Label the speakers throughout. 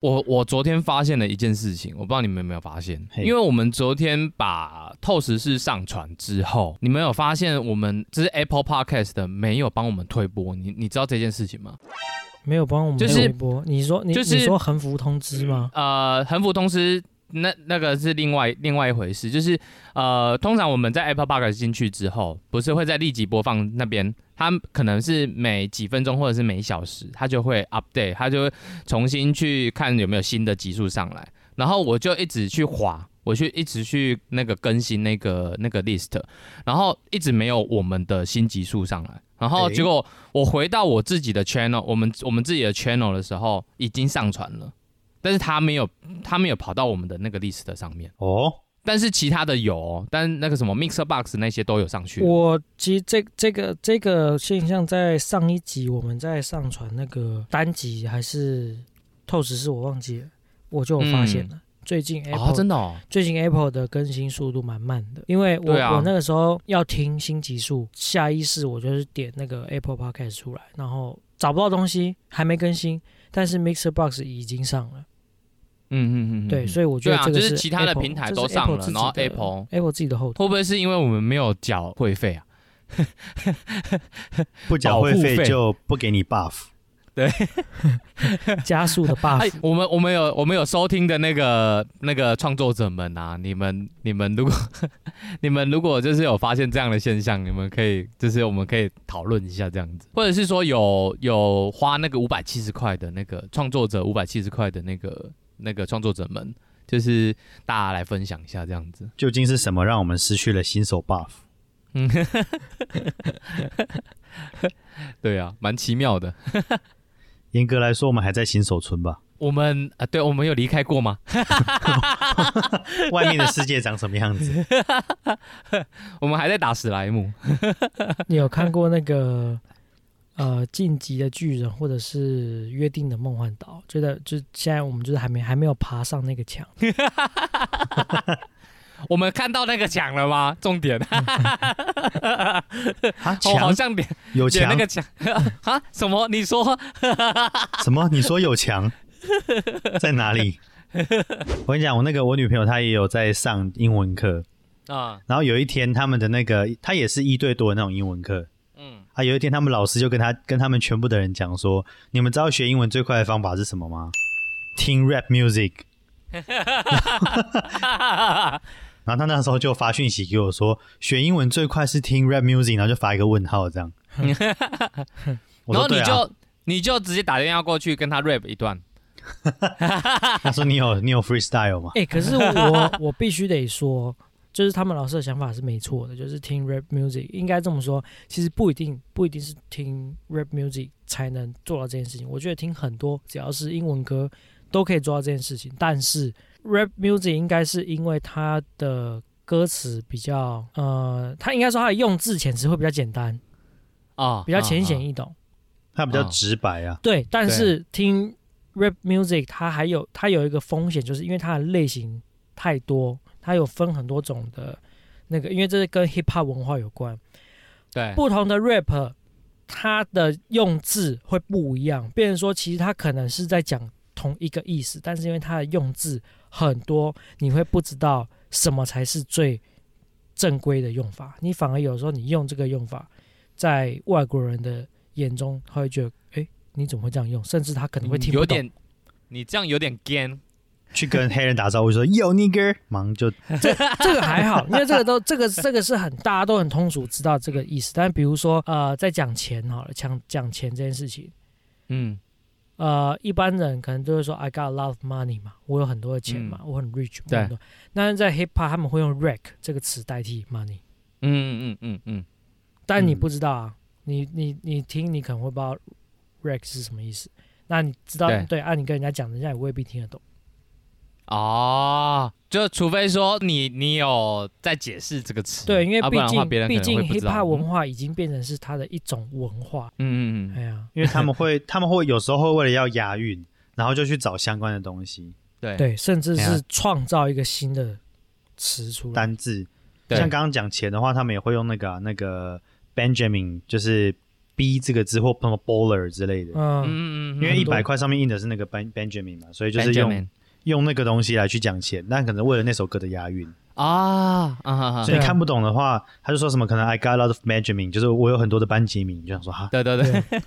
Speaker 1: 我我昨天发现了一件事情，我不知道你们有没有发现，因为我们昨天把透视式上传之后，你们有发现我们这是 Apple Podcast 的没有帮我们推播，你你知道这件事情吗？
Speaker 2: 没有帮我们
Speaker 1: 就是
Speaker 2: 推播。你说你
Speaker 1: 就是
Speaker 2: 你说横幅通知吗？
Speaker 1: 呃，横幅通知那那个是另外另外一回事，就是呃，通常我们在 Apple Podcast 进去之后，不是会在立即播放那边，它可能是每几分钟或者是每小时，它就会 update，它就会重新去看有没有新的集数上来，然后我就一直去划。我去一直去那个更新那个那个 list，然后一直没有我们的新集数上来，然后结果我回到我自己的 channel，我们我们自己的 channel 的时候已经上传了，但是他没有他没有跑到我们的那个 list 上面，
Speaker 3: 哦，
Speaker 1: 但是其他的有、哦，但那个什么 Mixer Box 那些都有上去。
Speaker 2: 我其实这这个这个现象在上一集我们在上传那个单集还是透视是我忘记了，我就有发现了。最近 Apple、
Speaker 1: 哦，真的哦，
Speaker 2: 最近 Apple 的更新速度蛮慢的，因为我、
Speaker 1: 啊。
Speaker 2: 我那个时候要听新集数，下意识我就是点那个 Apple Podcast 出来，然后找不到东西，还没更新，但是 Mixer Box 已经上了，
Speaker 1: 嗯嗯嗯，嗯
Speaker 2: 对，
Speaker 1: 嗯
Speaker 2: 所以我觉
Speaker 1: 对啊，
Speaker 2: 得这个
Speaker 1: 就是其他的平台都上了，然后 Apple
Speaker 2: Apple 自己的后台
Speaker 1: 会不会是因为我们没有缴会费啊？
Speaker 3: 不缴会
Speaker 1: 费
Speaker 3: 费。就不给你 buff。对。
Speaker 2: 加速的 buff，、
Speaker 1: 哎，我们我们有我们有收听的那个那个创作者们啊，你们你们如果 你们如果就是有发现这样的现象，你们可以就是我们可以讨论一下这样子，或者是说有有花那个五百七十块的那个创作者五百七十块的那个那个创作者们，就是大家来分享一下这样子。
Speaker 3: 究竟是什么让我们失去了新手 buff？
Speaker 1: 嗯，对啊，蛮奇妙的。
Speaker 3: 严格来说，我们还在新手村吧？
Speaker 1: 我们啊，对，我们有离开过吗？
Speaker 3: 外面的世界长什么样子？
Speaker 1: 我们还在打史莱姆。
Speaker 2: 你有看过那个呃《晋级的巨人》或者是《约定的梦幻岛》？觉得就现在我们就是还没还没有爬上那个墙，
Speaker 1: 我们看到那个墙了吗？重点，
Speaker 3: 啊，
Speaker 1: 我好
Speaker 3: 墙
Speaker 1: 像点
Speaker 3: 有墙
Speaker 1: 那个墙啊？什么？你说？
Speaker 3: 什么？你说有墙在哪里？我跟你讲，我那个我女朋友她也有在上英文课，
Speaker 1: 啊，
Speaker 3: 然后有一天他们的那个她也是一对多的那种英文课
Speaker 1: 嗯，
Speaker 3: 啊，有一天他们老师就跟他跟他们全部的人讲说，你们知道学英文最快的方法是什么吗？听 rap music。然后他那时候就发讯息给我说，学英文最快是听 rap music，然后就发一个问号这样。
Speaker 1: 然后你就你就直接打电话过去跟他 rap 一段。
Speaker 3: 他说你有你有 freestyle 吗？
Speaker 2: 哎、可是我我必须得说，就是他们老师的想法是没错的，就是听 rap music 应该这么说，其实不一定不一定是听 rap music 才能做到这件事情。我觉得听很多只要是英文歌都可以做到这件事情，但是 rap music 应该是因为它的歌词比较呃，它应该说它的用字遣词会比较简单，
Speaker 1: 啊，
Speaker 2: 比较浅显
Speaker 1: 啊。
Speaker 2: 易懂。
Speaker 3: 它比较
Speaker 1: 嗯
Speaker 3: 直白啊。
Speaker 2: 对，但是听 rap music 它还有它有一个风险，就是因为它的类型太多，它有分很多种的那个，因为这是跟 hip hop 文化有关，
Speaker 1: 对，
Speaker 2: 不同的 rap 它的用字会不一样，变成说其实它可能是在讲同一个意思，但是因为它的用字很多，你会不知道什么才是最正规的用法，你反而有时候你用这个用法，在外国人的眼中，他会觉得，哎，你怎么会这样用？甚至他可能会听不懂。
Speaker 1: 有点，你这样有点 gan。
Speaker 3: 去跟黑人打招呼说 “Yo nigger”，忙就
Speaker 2: 这这个还好，因为这个都这个这个是很大家都很通俗知道这个意思。但比如说呃，在讲钱好了，讲讲钱这件事情，
Speaker 1: 嗯，
Speaker 2: 呃，一般人可能都会说 I got a lot of money 嘛，我有很多的钱嘛，我很 rich 嘛。
Speaker 1: 对
Speaker 2: 很多。但是在 hip hop 他们会用 rack 这个词代替 money，
Speaker 1: 嗯嗯嗯嗯嗯
Speaker 2: 但你
Speaker 3: 嗯
Speaker 2: 不知道啊，你你你听你可能会不知道 rack 是什么意思。那你知道
Speaker 1: 对
Speaker 2: 对，按、你跟人家讲，人家也未必听得懂。
Speaker 1: 哦，就除非说你你有在解释这个词，
Speaker 2: 对，因为毕竟毕竟
Speaker 1: 能会不知
Speaker 2: hip
Speaker 1: 道
Speaker 2: hop 文化已经变成是它的一种文化。
Speaker 1: 嗯。嗯嗯，
Speaker 2: 哎呀，
Speaker 3: 因为他们会他们会有时候会为了要押韵，然后就去找相关的东西。
Speaker 1: 对。
Speaker 2: 对，甚至是创造一个新的词出来。
Speaker 3: 单字。像刚刚讲钱的话，他们也会用那个啊、那个 Benjamin，就是 B 这个字或什么 Bowler 之类的，
Speaker 2: 嗯，
Speaker 1: 嗯嗯
Speaker 3: 因为一百块上面印的是那个 Ben Benjamin 嘛，所以就是用用那个东西来去讲钱，但可能为了那首歌的押韵，
Speaker 1: 啊啊哈哈
Speaker 3: 所以你看不懂的话，他就说什么可能 I got a lot of Benjamin，就是我有很多的班杰明，就想说哈，
Speaker 1: 对对对，
Speaker 2: 对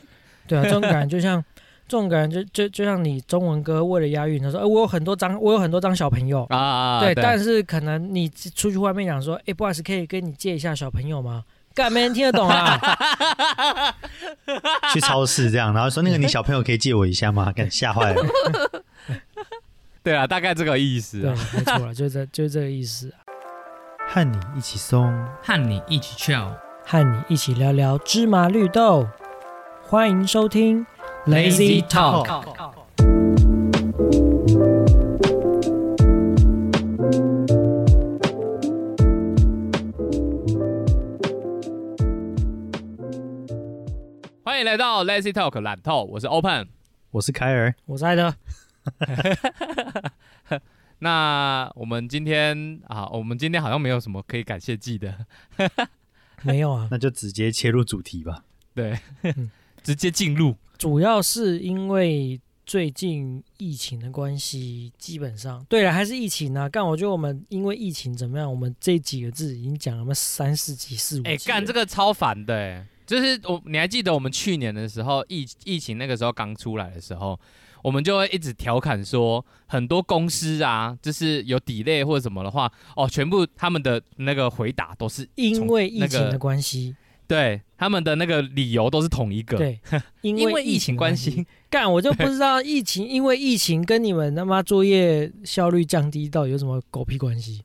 Speaker 2: 对啊，这种感觉就像这种感觉就就就像你中文歌为了押韵，他说，哎、我有很多张，我有很多张小朋友。
Speaker 1: 啊啊，
Speaker 2: 对，但是可能你出去外面讲说，哎、不好意思，可以跟你借一下小朋友吗？干，没人听得懂啊！
Speaker 3: 去超市这样，然后说那个你小朋友可以借我一下吗？给吓坏了。
Speaker 1: 对啊，大概这个意思
Speaker 2: 对，
Speaker 1: 啊。
Speaker 2: 没错了，就这就这个意思啊。
Speaker 3: 和你一起松，
Speaker 1: 和你一起 chill，
Speaker 2: 和你一起聊聊芝麻绿豆，欢迎收听
Speaker 1: Lazy
Speaker 2: Talk。
Speaker 1: 欢迎来到 Lazy Talk 懒透，我是 Open。
Speaker 3: 我是凯尔，
Speaker 2: 我在的，
Speaker 1: 那我们今天啊，我们今天好像没有什么可以感谢季的，
Speaker 2: 没有啊，
Speaker 3: 那就直接切入主题吧。
Speaker 1: 对
Speaker 2: 嗯，
Speaker 1: 直接进入。
Speaker 2: 主要是因为最近疫情的关系，基本上对了，还是疫情啊。干，我觉得我们因为疫情怎么样，我们这几个字已经讲了么三四集、四五集了。
Speaker 1: 哎，干这个超烦的，哎，就是我你还记得我们去年的时候疫疫情那个时候刚出来的时候，我们就会一直调侃说，很多公司啊，就是有 delay 或者什么的话，哦，全部他们的那个回答都是
Speaker 2: 因为疫情的关系，
Speaker 1: 对他们的那个理由都是同一个，
Speaker 2: 对，因
Speaker 1: 因为疫
Speaker 2: 疫
Speaker 1: 情关
Speaker 2: 系。
Speaker 1: 系。
Speaker 2: 干，我就不知道疫情，因为疫情跟你们他妈作业效率降低到底有什么狗屁关系？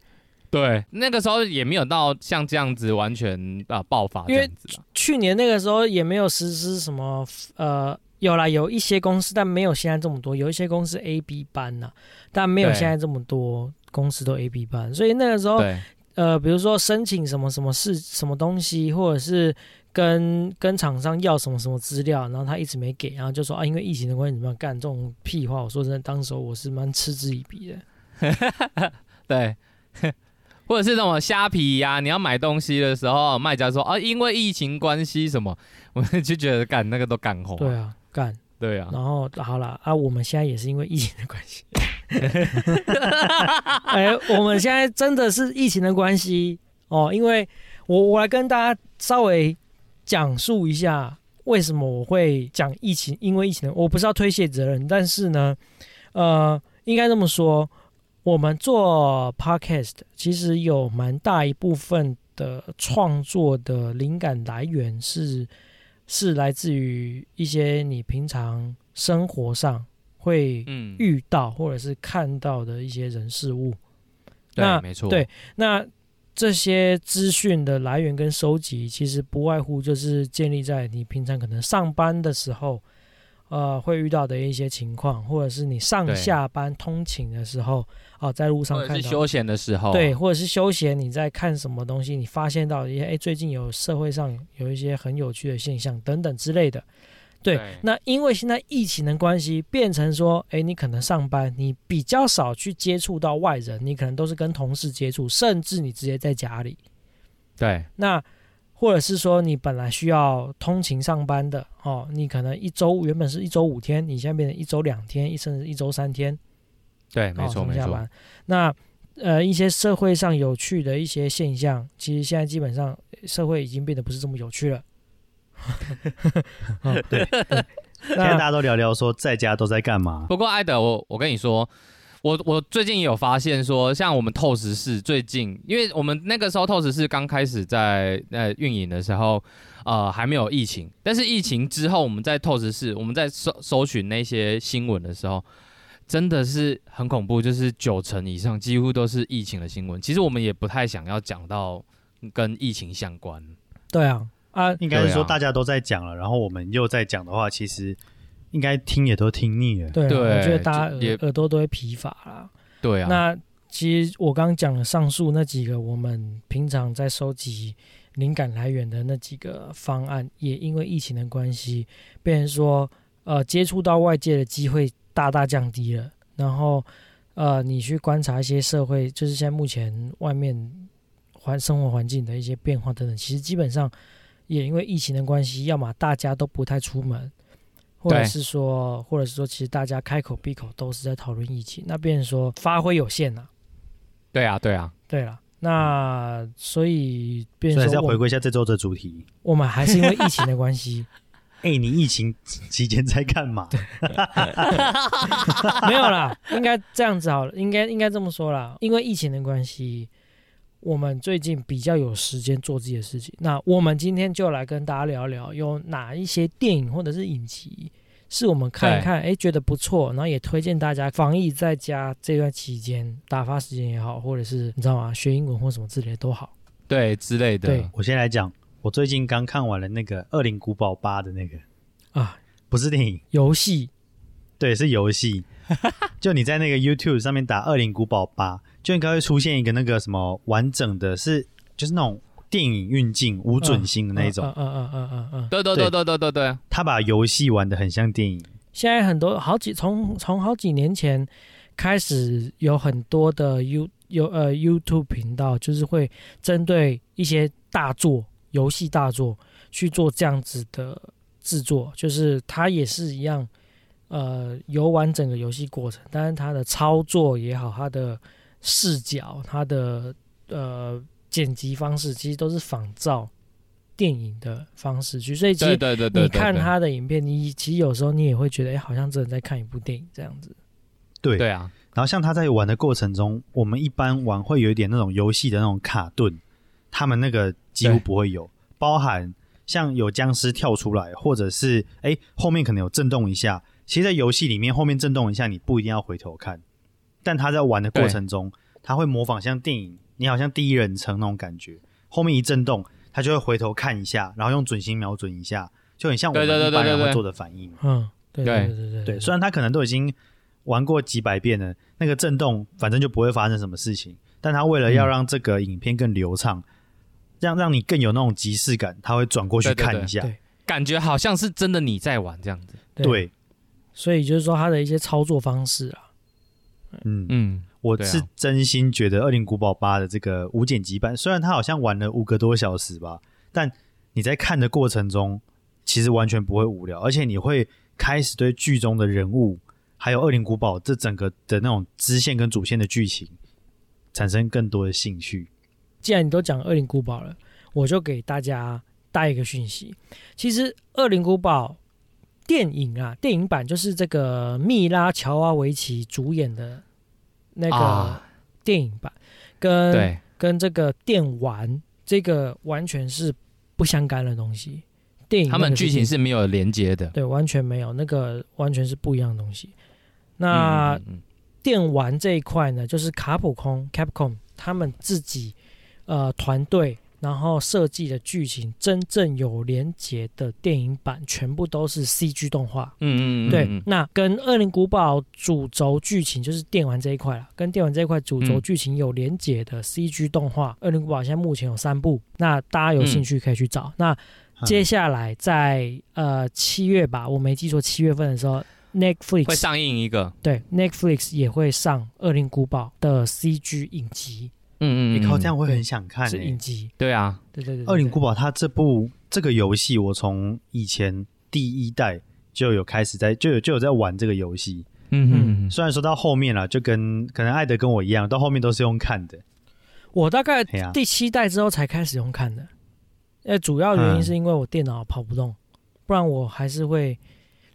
Speaker 1: 对，那个时候也没有到像这样子完全啊爆发这
Speaker 2: 因为去年那个时候也没有实施什么呃，有啦，有一些公司，但没有现在这么多。有一些公司 A、B 班呐、但没有现在这么多公司都 A、B 班。所以那个时候，
Speaker 1: 对
Speaker 2: 呃，比如说申请什么什么事、什么东西，或者是跟跟厂商要什么什么资料，然后他一直没给，然后就说啊，因为疫情的关系怎么样干这种屁话。我说真的，当时候我是蛮嗤之以鼻的。
Speaker 1: 对，或者是那种虾皮呀、你要买东西的时候，卖家说啊，因为疫情关系什么，我们就觉得干那个都干红。
Speaker 2: 对啊，干。
Speaker 1: 对啊，
Speaker 2: 然后好了啊，我们现在也是因为疫情的关系，哎，我们现在真的是疫情的关系。哦，因为我我来跟大家稍微讲述一下为什么我会讲疫情，因为疫情的，我不是要推卸责任，但是呢，呃，应该这么说，我们做 podcast 其实有蛮大一部分的创作的灵感来源是是来自于一些你平常生活上会
Speaker 1: 嗯，
Speaker 2: 遇到或者是看到的一些人事物。
Speaker 1: 对，
Speaker 2: 那
Speaker 1: 没错，
Speaker 2: 对那这些资讯的来源跟收集，其实不外乎就是建立在你平常可能上班的时候，呃，会遇到的一些情况，或者是你上下班通勤的时候，哦、在路上
Speaker 1: 或者
Speaker 2: 看到
Speaker 1: 是休闲的时候，
Speaker 2: 对，，或者是休闲，你在看什么东西，你发现到一些，哎，最近有社会上有一些很有趣的现象等等之类的。对，
Speaker 1: 对
Speaker 2: 那因为现在疫情的关系，变成说，哎，你可能上班，你比较少去接触到外人，你可能都是跟同事接触，甚至你直接在家里。
Speaker 1: 对，
Speaker 2: 那或者是说，你本来需要通勤上班的，哦，你可能一周原本是一周五天，你现在变成一周两天，一甚至一周三天。
Speaker 1: 对，没
Speaker 2: 哦
Speaker 1: 错，没错。
Speaker 2: 那呃，一些社会上有趣的一些现象，其实现在基本上社会已经变得不是这么有趣了。哦
Speaker 3: 对 现在大家都聊聊说在家都在干嘛？
Speaker 1: 不过艾德，我我跟你说，我我最近也有发现说，像我们透视室最近，因为我们那个时候透视室刚开始在呃运营的时候，呃还没有疫情，但是疫情之后，我们在透视室，我们在搜搜寻那些新闻的时候。真的是很恐怖，就是九成以上几乎都是疫情的新闻。其实我们也不太想要讲到跟疫情相关。
Speaker 2: 对啊啊，
Speaker 3: 应该是说大家都在讲了，然后我们又在讲的话，其实应该听也都听腻了。
Speaker 2: 对我觉得大家耳耳朵都会疲乏啦。
Speaker 1: 对啊，
Speaker 2: 那其实我刚刚讲了上述那几个，我们平常在收集灵感来源的那几个方案，也因为疫情的关系，变成说呃接触到外界的机会大大降低了。然后呃，你去观察一些社会，就是现在目前外面环生活环境的一些变化等等，其实基本上也因为疫情的关系，要么大家都不太出门，或者是说，或者是说，其实大家开口闭口都是在讨论疫情，那变成说发挥有限呐、
Speaker 1: 对啊，对啊，
Speaker 2: 对了，那所以变
Speaker 3: 所以还是要
Speaker 2: 成说我
Speaker 3: 回归一下这周的主题。
Speaker 2: 我们还是因为疫情的关系，
Speaker 3: 哎、你疫情期间在干嘛？
Speaker 2: 没有啦，应该这样子好了，应该应该这么说啦，因为疫情的关系，我们最近比较有时间做自己的事情。那我们今天就来跟大家聊聊，有哪一些电影或者是影集是我们看一看，哎，觉得不错，然后也推荐大家防疫在家这段期间打发时间也好，或者是你知道吗，学英文或什么之类的都好。
Speaker 1: 对之类的。
Speaker 2: 对
Speaker 3: 我先来讲，我最近刚看完了那个《恶灵古堡八》的那个，
Speaker 2: 啊，
Speaker 3: 不是电影，
Speaker 2: 游戏
Speaker 3: 对，是游戏。就你在那个 YouTube 上面打《恶灵古堡八》，就应该会出现一个那个什么完整的是，就是那种电影运镜无准星的那一种。
Speaker 2: 嗯嗯嗯嗯嗯嗯。
Speaker 1: 对对对对对对对，
Speaker 3: 他把游戏玩的很像电影。
Speaker 2: 现在很多好几从从好几年前开始，有很多的 You 有呃 YouTube 频道，就是会针对一些大作游戏大作去做这样子的制作，就是它也是一样，呃，游玩整个游戏过程，但是它的操作也好，它的视角，它的呃剪辑方式，其实都是仿照电影的方式去，所以其
Speaker 1: 对
Speaker 2: 实
Speaker 1: 对对对，
Speaker 2: 你看他的影片，你其实有时候你也会觉得，哎、好像真的在看一部电影这样子。
Speaker 3: 对，
Speaker 1: 对啊，
Speaker 3: 然后像他在玩的过程中，我们一般玩会有一点那种游戏的那种卡顿，他们那个几乎不会有，包含像有僵尸跳出来，或者是哎后面可能有震动一下。其实，在游戏里面后面震动一下，你不一定要回头看，但他在玩的过程中，他会模仿像电影，你好像第一人称那种感觉，后面一震动，他就会回头看一下，然后用准心瞄准一下，就很像我们
Speaker 1: 对对对
Speaker 3: 一般人会做的反应。
Speaker 2: 嗯，对
Speaker 1: 对。
Speaker 2: 对对对
Speaker 3: 对，虽然他可能都已经玩过几百遍了，那个震动反正就不会发生什么事情，但他为了要
Speaker 1: 嗯
Speaker 3: 让这个影片更流畅，让让你更有那种即视感，他会转过去看一下。
Speaker 2: 对
Speaker 1: 感觉好像是真的你在玩这样子。
Speaker 2: 对。
Speaker 3: 对，
Speaker 2: 所以就是说他的一些操作方式啊，
Speaker 3: 嗯，
Speaker 1: 嗯，
Speaker 3: 我是真心觉得《恶灵古堡八》的这个无剪辑版，虽然他好像玩了五个多小时吧，但你在看的过程中，其实完全不会无聊，而且你会开始对剧中的人物，还有《恶灵古堡》这整个的那种支线跟主线的剧情，产生更多的兴趣。
Speaker 2: 既然你都讲《恶灵古堡》了，我就给大家带一个讯息。其实《恶灵古堡》电影啊，电影版就是这个蜜拉乔瓦维奇主演的那个
Speaker 1: 啊
Speaker 2: 电影版，跟，跟这个电玩这个完全是不相干的东西。电影
Speaker 1: 他们剧情是没有连接的。
Speaker 2: 对完全没有，那个完全是不一样的东西。那、
Speaker 1: 嗯嗯嗯
Speaker 2: 电玩这一块呢，就是卡普空 （Capcom） 他们自己呃团队，然后设计的剧情，真正有连结的电影版，全部都是 CG 动画。
Speaker 1: 嗯嗯嗯，
Speaker 2: 对，
Speaker 1: 嗯
Speaker 2: 那跟《恶灵古堡》主轴剧情就是电玩这一块啦，跟电玩这一块主轴
Speaker 1: 嗯
Speaker 2: 剧情有连结的 CG 动画，恶灵古堡》现在目前有三部，那大家有兴趣可以去找。那接下来在呃七月吧，我没记错，七月份的时候，Netflix
Speaker 1: 会上映一个。
Speaker 2: 对 Netflix 也会上《恶灵古堡》的 CG 影集，
Speaker 1: 嗯嗯，
Speaker 3: 你、
Speaker 1: 嗯
Speaker 3: 靠，这样会很想看、
Speaker 2: 是
Speaker 3: 欸。
Speaker 2: 影集。
Speaker 1: 对啊，
Speaker 2: 对对对
Speaker 3: 恶灵古
Speaker 2: 堡
Speaker 3: 堡它这部这个游戏，我从以前第一代就有开始在就有就有在玩这个游戏。
Speaker 1: 嗯嗯嗯，
Speaker 3: 虽然说到后面了，就跟可能艾德跟我一样，到后面都是用看的。
Speaker 2: 我大概、第七代之后才开始用看的，呃，主要原因是因为我电脑跑不动，不然我还是会，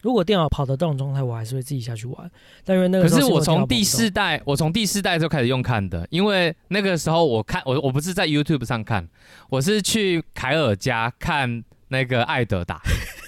Speaker 2: 如果电脑跑得动的状态，我还是会自己下去玩。但因为那个
Speaker 1: 可是我从第四代，我从第四代就开始用看的，因为那个时候我看我我不是在 YouTube 上看，我是去凯尔家看那个艾德打。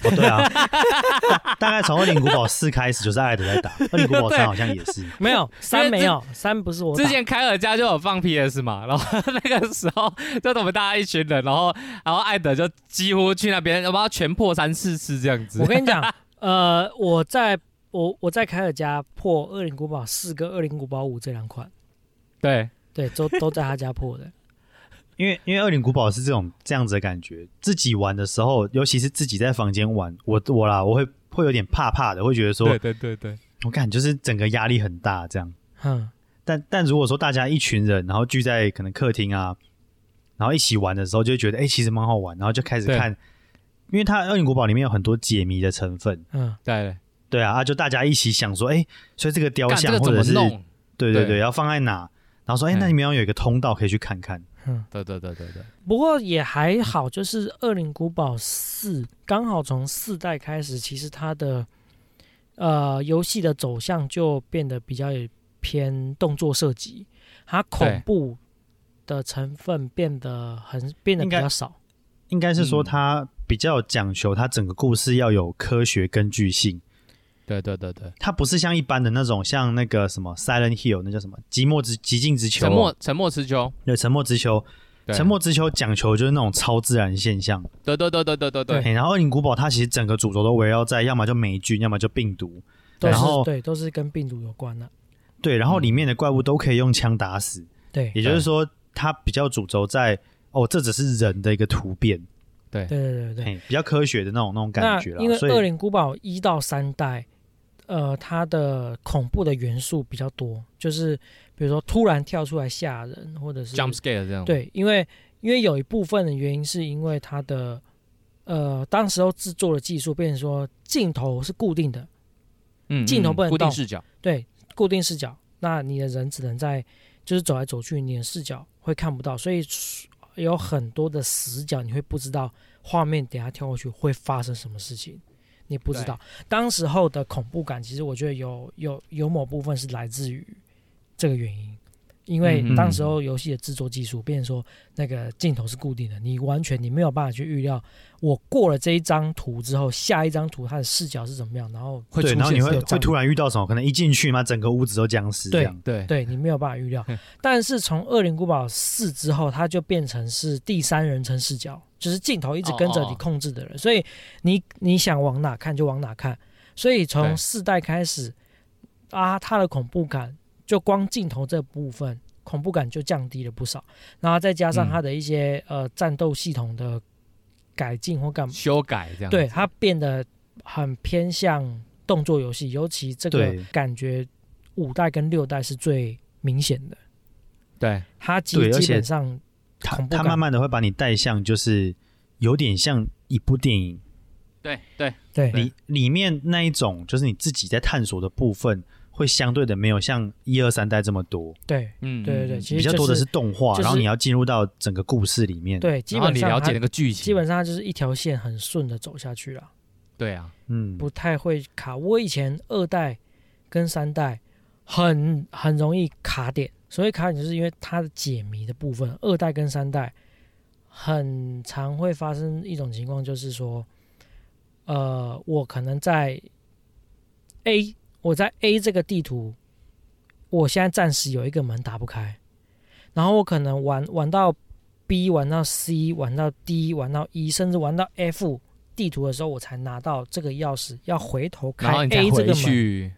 Speaker 3: 哦，对啊，大 大概从二零古堡四开始就是艾德在打，二零古堡三好像也是。
Speaker 2: 没有三没有三不是我
Speaker 1: 之前凯尔家就有放 PS 嘛，然后那个时候 就我们大家一群人，然后然后艾德就几乎去那边，我们要全破三四次这样子。
Speaker 2: 我跟你讲，呃，我在我我在凯尔家破《恶灵古堡四》跟《恶灵古堡五》这两款，
Speaker 1: 对，
Speaker 2: 对，都都在他家破的。
Speaker 3: 因为因为恶灵古堡是这种这样子的感觉，自己玩的时候，尤其是自己在房间玩，我我啦，我会会有点怕怕的，会觉得说，
Speaker 1: 对对对对，
Speaker 3: 我感就是整个压力很大这样。
Speaker 2: 哼，
Speaker 3: 但但如果说大家一群人，然后聚在可能客厅啊，然后一起玩的时候，就会觉得哎、诶其实蛮好玩，然后就开始看因为它《恶灵古堡》里面有很多解谜的成分，
Speaker 2: 嗯，
Speaker 1: 对，
Speaker 3: 对啊，啊就大家一起想说，哎，所以这个雕像或者是
Speaker 1: 怎么弄？对
Speaker 3: 对对对，要放在哪？然后说，哎，
Speaker 1: 嗯
Speaker 3: 那里面有一个通道可以去看看。
Speaker 1: 嗯对对对对对，
Speaker 2: 不过也还好，就是《恶灵古堡四》刚好从四代开始，其实它的呃游戏的走向就变得比较偏动作射击，它恐怖的成分变得很变得比较少。
Speaker 3: 应该是说
Speaker 1: 嗯。
Speaker 3: 它比较讲求它整个故事要有科学根据性，
Speaker 1: 对对对对，
Speaker 3: 它不是像一般的那种像那个什么 Silent Hill 那叫什么？寂寞之极尽之秋哦，
Speaker 1: 沉默沉默之秋，
Speaker 3: 对沉默之秋，
Speaker 1: 对。
Speaker 3: 沉默之秋讲求就是那种超自然现象。
Speaker 1: 对对对对对对对，
Speaker 3: 嘿然后恶灵古堡它其实整个主轴都围绕在要么就霉菌，要么就病毒。然后
Speaker 2: 对，都是跟病毒有关的。
Speaker 3: 对，然后
Speaker 1: 嗯。
Speaker 3: 里面的怪物都可以用枪打死，
Speaker 2: 对，
Speaker 3: 也就是说它比较主轴在哦，这只是人的一个突变，
Speaker 1: 对
Speaker 2: 对对对对。
Speaker 3: 比较科学的那种那种感觉了。
Speaker 2: 因为《恶灵古堡》一到三代，呃，它的恐怖的元素比较多，就是比如说突然跳出来吓人，或者是
Speaker 1: jump scare 这样，
Speaker 2: 对，因为因为有一部分的原因是因为它的呃，当时候制作的技术变成说镜头是固定的，
Speaker 1: 嗯，嗯，
Speaker 2: 镜头不能动
Speaker 1: 固定视角，
Speaker 2: 对，固定视角，那你的人只能在就是走来走去，你的视角会看不到，所以有很多的死角，你会不知道画面等下跳过去会发生什么事情，你不知道。当时候的恐怖感，其实我觉得有有有某部分是来自于这个原因。因为
Speaker 1: 嗯
Speaker 2: 当时候游戏的制作技术，变成说那个镜头是固定的，你完全你没有办法去预料，我过了这一张图之后，下一张图它的视角是怎么样，然后
Speaker 1: 会
Speaker 3: 对，
Speaker 1: 出现
Speaker 3: 然后你会
Speaker 2: 有
Speaker 3: 会突然遇到什么？可能一进去嘛，整个屋子都僵尸这
Speaker 2: 对
Speaker 3: 样。
Speaker 1: 对
Speaker 2: 对你没有办法预料。但是从《恶灵古堡四》之后，它就变成是第三人称视角，就是镜头一直跟着你控制的人，所以你你想往哪看就往哪看。所以从四代开始啊，它的恐怖感就光镜头这部分恐怖感就降低了不少，然后再加上
Speaker 1: 嗯。
Speaker 2: 它的一些、呃战斗系统的改进或干嘛，
Speaker 1: 修改这样，
Speaker 2: 对，它变得很偏向动作游戏，尤其这个感觉五代跟六代是最明显的。
Speaker 1: 对。
Speaker 2: 它基基本上
Speaker 3: 它
Speaker 2: 恐怖感
Speaker 3: 它慢慢的会把你带向，就是有点像一部电影。
Speaker 1: 对对
Speaker 2: 对。
Speaker 1: 对。
Speaker 3: 里里面那一种，就是你自己在探索的部分，会相对的没有像一二三代这么多，
Speaker 2: 对
Speaker 1: 嗯，
Speaker 2: 对对对，
Speaker 1: 嗯
Speaker 2: 其实就
Speaker 3: 比较多的是动画，
Speaker 2: 就是
Speaker 3: 然后你要进入到整个故事里面。，
Speaker 2: 对，基
Speaker 1: 然后
Speaker 2: 本上
Speaker 1: 你了解那个剧情，
Speaker 2: 基本上它就是一条线很顺的走下去了，
Speaker 1: 对啊，
Speaker 3: 嗯，
Speaker 2: 不太会卡。我以前二代跟三代很很容易卡点，所以卡点就是因为它的解谜的部分，二代跟三代很常会发生一种情况，就是说，呃，我可能在 A，我在 A 这个地图，我现在暂时有一个门打不开，然后我可能玩玩到 B，玩到 C，玩到 D，玩到 E，甚至玩到 F 地图的时候，我才拿到这个钥匙，要回头开
Speaker 1: 然后你再
Speaker 2: A 这个门。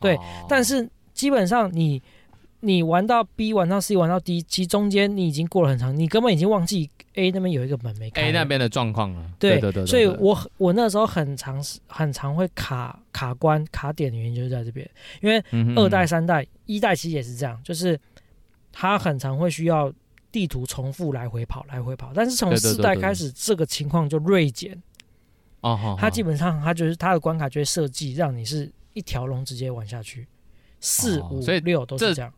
Speaker 2: 对
Speaker 1: 哦
Speaker 2: 但是基本上你你玩到 B，玩到 C，玩到 D，其实中间你已经过了很长，你根本已经忘记 A 那边有一个门没开。
Speaker 1: A 那边的状况了，
Speaker 2: 对
Speaker 1: 对对对，
Speaker 2: 所以我我那时候很常很常会卡卡关卡点的原因就是在这边，因为二代、三代、一代其实也是这样，就是它很常会需要地图重复来回跑来回跑，但是从四代开始这个情况就锐减，
Speaker 1: 哦好，
Speaker 2: 它基本上它就是它的关卡就会设计让你是一条龙直接玩下去，四五
Speaker 1: 哦
Speaker 2: 六都是这样。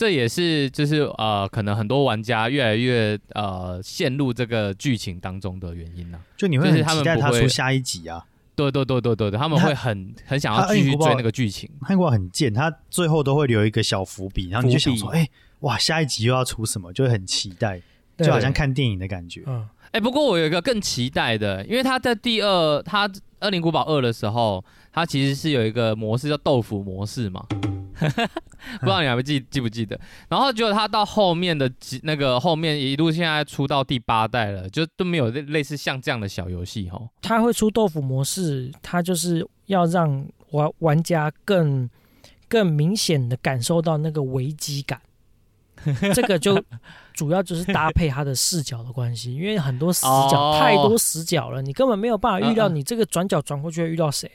Speaker 1: 这也是就是呃，可能很多玩家越来越呃陷入这个剧情当中的原因呢、
Speaker 3: 就你会
Speaker 1: 就是他
Speaker 3: 很期待
Speaker 1: 们不会
Speaker 3: 它出下一集啊。
Speaker 1: 对对对对对对，他们
Speaker 3: 他
Speaker 1: 会很很想要继续追那个剧情。
Speaker 3: 韩国很贱，他最后都会留一个小伏笔，然后你就想说，哎、哇，下一集又要出什么，就会很期待，就好像看电影的感觉。
Speaker 2: 嗯，
Speaker 1: 哎、不过我有一个更期待的，因为他在第二，他《二零古堡二》的时候，他其实是有一个模式叫豆腐模式嘛，不知道你还没记记不记得？然后结果他到后面的几那个后面一路现在出到第八代了，就都没有类类似像这样的小游戏哈。
Speaker 2: 他会出豆腐模式，他就是要让玩玩家更更明显的感受到那个危机感。这个就主要就是搭配他的视角的关系，因为很多死角、
Speaker 1: 哦
Speaker 2: 太多死角了，你根本没有办法预料你这个转角转过去会遇到谁。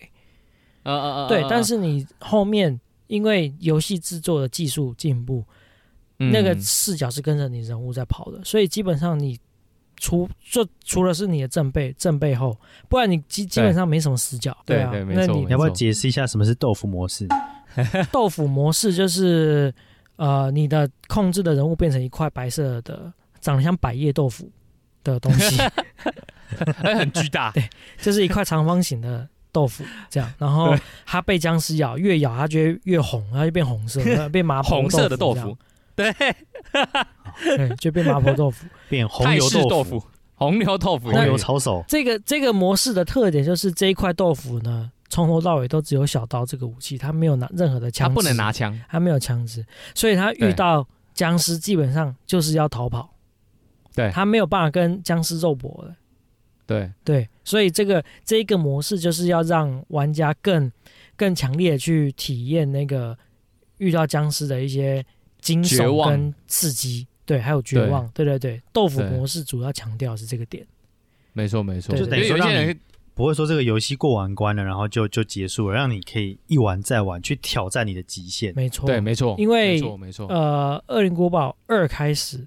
Speaker 1: 呃呃呃，
Speaker 2: 对，
Speaker 1: 呃
Speaker 2: 但是你后面因为游戏制作的技术进步，那个
Speaker 1: 嗯
Speaker 2: 视角是跟着你人物在跑的，所以基本上你除就除了是你的正背正背后，不然你基基本上没什么死角。
Speaker 1: 对
Speaker 2: 啊，那你
Speaker 3: 你要不要解释一下什么是豆腐模式？
Speaker 2: 豆腐模式就是呃，你的控制的人物变成一块白色的，长得像百叶豆腐的东西，
Speaker 1: 哎，很巨大，对
Speaker 2: 就是一块长方形的豆腐这样。然后
Speaker 1: 对
Speaker 2: 它被僵尸咬，越咬它就会越红，它就变红色，变麻婆
Speaker 1: 红色的豆腐，对，
Speaker 2: 对，就变麻婆豆腐。
Speaker 3: 变红
Speaker 1: 泰
Speaker 3: 油
Speaker 1: 豆
Speaker 3: 腐，
Speaker 1: 红油豆腐，
Speaker 3: 红油抄手，
Speaker 2: 这个这个模式的特点就是这一块豆腐呢，从头到尾都只有小刀这个武器，他没有拿任何的枪支，
Speaker 1: 他不能拿枪，
Speaker 2: 他没有枪支，所以他遇到僵尸基本上就是要逃跑，
Speaker 1: 对
Speaker 2: 他没有办法跟僵尸肉搏的。
Speaker 1: 对。
Speaker 2: 对，所以这个这一个模式就是要让玩家更更强烈的去体验那个遇到僵尸的一些惊悚跟刺激，对，还有绝望，对。对对，豆腐模式主要强调是这个点，
Speaker 1: 没错没错，
Speaker 3: 就等于
Speaker 1: 有些
Speaker 3: 说让你
Speaker 1: 人
Speaker 3: 不会说这个游戏过完关了，然后就就结束了，让你可以一玩再玩，去挑战你的极限。
Speaker 2: 没错，
Speaker 1: 对，没错，
Speaker 2: 因为
Speaker 1: 没错没错，
Speaker 2: 呃，《恶灵古堡二》开始，《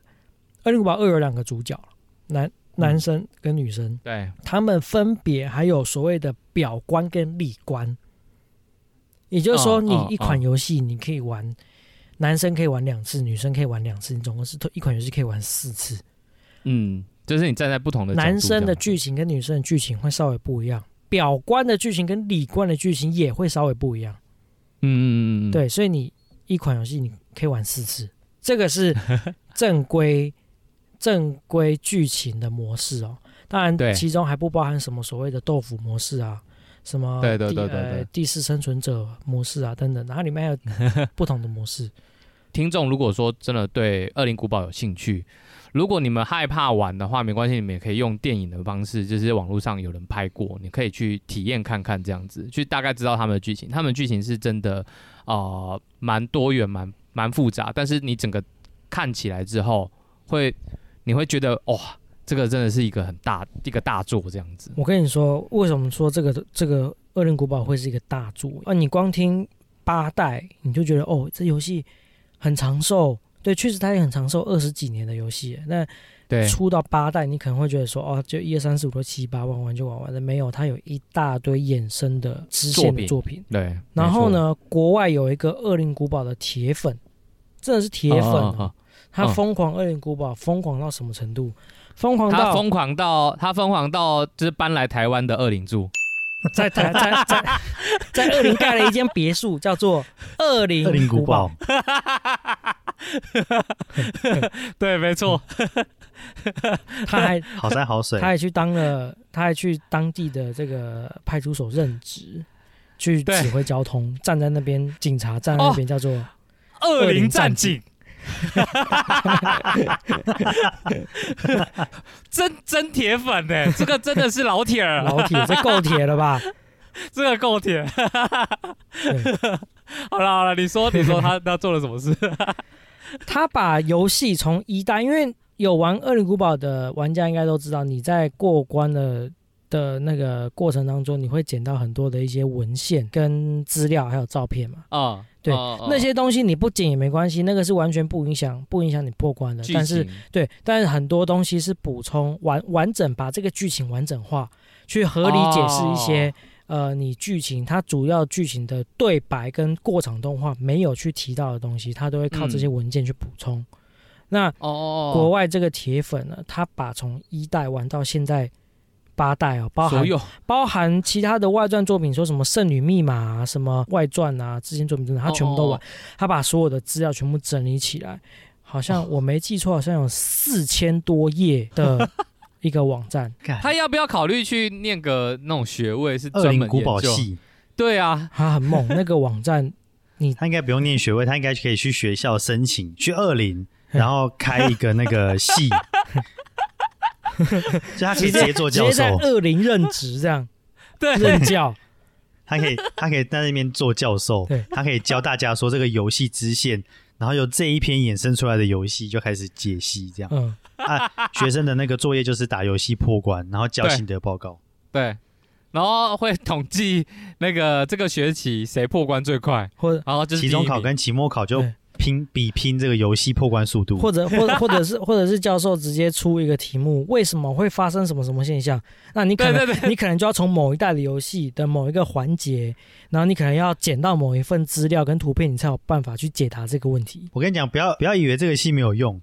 Speaker 2: 恶灵古堡二》有两个主角，男男生跟女生，
Speaker 1: 对。
Speaker 2: 他们分别还有所谓的表观跟里观，也就是说，你一款游戏你可以玩，男生可以玩两次，女生可以玩两次，你总共是一款游戏可以玩四次。
Speaker 1: 嗯，就是你站在不同的
Speaker 2: 男生的剧情跟女生的剧情会稍微不一样，表观的剧情跟里观的剧情也会稍微不一样。
Speaker 1: 嗯嗯嗯嗯，
Speaker 2: 对，所以你一款游戏你可以玩四次，这个是 正规正规剧情的模式哦。当
Speaker 1: 对
Speaker 2: 然，其中还不包含什么所谓的豆腐模式啊，什么
Speaker 1: 对对对对对
Speaker 2: 呃第四生存者模式啊等等，然后里面还有 不同的模式。
Speaker 1: 听众如果说真的对《恶灵古堡》有兴趣，如果你们害怕玩的话，没关系，你们也可以用电影的方式，就是网络上有人拍过，你可以去体验看看，这样子去大概知道他们的剧情。他们的剧情是真的呃蛮多元、蛮蛮复杂，但是你整个看起来之后，会你会觉得哇、这个真的是一个很大一个大作这样子。
Speaker 2: 我跟你说，为什么说这个这个《恶灵古堡》会是一个大作啊？你光听八代，你就觉得哦，这游戏很长寿。对，确实它也很长寿，二十几年的游戏。那
Speaker 1: 对，
Speaker 2: 出到八代，你可能会觉得说，哦，就一二三四五六七八玩完就玩完了，没有，它有一大堆衍生的支线的作品。
Speaker 1: 对，
Speaker 2: 然后？呢，国外有一个恶灵古堡的铁粉，真的是铁粉他
Speaker 1: 嗯。
Speaker 2: 疯狂恶灵古堡，疯狂到什么程度？疯狂
Speaker 1: 他
Speaker 2: 到
Speaker 1: 疯狂到他疯狂到就是搬来台湾的恶灵住，
Speaker 2: 在台在在在恶灵盖了一间别墅，叫做恶灵
Speaker 3: 恶灵古
Speaker 2: 古堡。
Speaker 3: 堡。
Speaker 1: 对，没错，
Speaker 2: 他还
Speaker 3: 好山好水。
Speaker 2: 他，还去当了，他还去当地的这个派出所任职，去指挥交通，站在那边，警察站在那边，叫做、
Speaker 1: 恶灵战警，真真铁粉呢，这个真的是老铁儿，
Speaker 2: 老铁，这够铁了吧？
Speaker 1: 这个够铁。好了好了，你说你说他 他做了什么事？
Speaker 2: 他把游戏从一代，因为有玩《恶灵古堡》的玩家应该都知道，你在过关的的那个过程当中，你会捡到很多的一些文献、跟资料，还有照片嘛。
Speaker 1: 啊，
Speaker 2: 对
Speaker 1: 哦
Speaker 2: 那些东西你不捡也没关系，那个是完全不影响不影响你破关的。但是对，但是很多东西是补充完完整，把这个剧情完整化，去合理解释一些、呃你剧情它主要剧情的对白跟过场动画没有去提到的东西，它都会靠这些文件去补充。那国外这个铁粉呢，他把从一代玩到现在八代哦，包含
Speaker 1: 所有。
Speaker 2: 包含其他的外传作品，说什么《圣女密码》啊、什么外传啊、之前作品真的，他全部都玩
Speaker 1: 哦。
Speaker 2: 他把所有的资料全部整理起来，好像我没记错，好像有四千多页的 一个网站。
Speaker 1: 他要不要考虑去念个那种学位，是
Speaker 3: 恶
Speaker 1: 专门
Speaker 3: 灵古堡？系，
Speaker 1: 对啊，
Speaker 2: 他很猛，那个网站你
Speaker 3: 他应该不用念学位，他应该可以去学校申请去二零，然后开一个那个系，就他可以直接做教
Speaker 2: 直接在
Speaker 3: 授，
Speaker 2: 恶灵任职，这样。
Speaker 1: 对。
Speaker 2: 任教。
Speaker 3: 他可以他可以在那边做教授
Speaker 2: 对，
Speaker 3: 他可以教大家说这个游戏支线，然后由这一篇衍生出来的游戏就开始解析这样。
Speaker 2: 嗯，
Speaker 3: 啊，学生的那个作业就是打游戏破关，然后交
Speaker 1: 对
Speaker 3: 心得报告。
Speaker 1: 对，然后会统计那个这个学期谁破关最快，
Speaker 2: 或者
Speaker 1: 然后就是
Speaker 3: 期中考跟期末考就
Speaker 2: 对
Speaker 3: 拼比拼这个游戏破关速度，
Speaker 2: 或者或者或者 是或者是教授直接出一个题目，为什么会发生什么什么现象？那你可能你可能就要从某一代的游戏的某一个环节，然后你可能要捡到某一份资料跟图片，你才有办法去解答这个问题。
Speaker 3: 我跟你讲，不要不要以为这个戏没有用，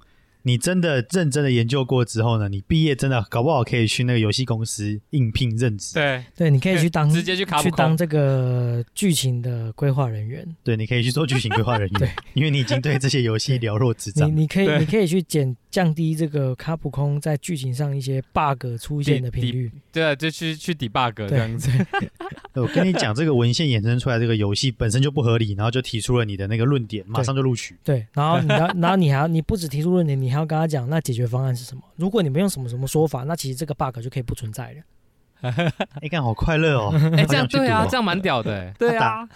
Speaker 3: 你真的认真的研究过之后呢，你毕业真的搞不好可以去那个游戏公司应聘任职。
Speaker 1: 对，
Speaker 2: 对，你可以去当
Speaker 1: 直接去卡普空。
Speaker 2: 去当这个剧情的规划人员。
Speaker 3: 对，你可以去做剧情规划人
Speaker 2: 对
Speaker 3: 员，因为你已经对这些游戏了若指掌。
Speaker 2: 你你可以你可以去减降低这个卡普空在剧情上一些 bug 出现的频率。
Speaker 1: 对啊，就去去 debug 这
Speaker 2: 对
Speaker 1: 样子。
Speaker 3: 我跟你讲，这个文献衍生出来这个游戏本身就不合理，然后就提出了你的那个论点，马上就录取。
Speaker 2: 对，然后你要，然后你还要，你不只提出论点，你还要跟他讲那解决方案是什么。如果你们用什么什么说法，那其实这个 bug 就可以不存在了。
Speaker 3: 哎，看好快乐哦！
Speaker 1: 哎，这样对啊，这样蛮屌的欸。对啊，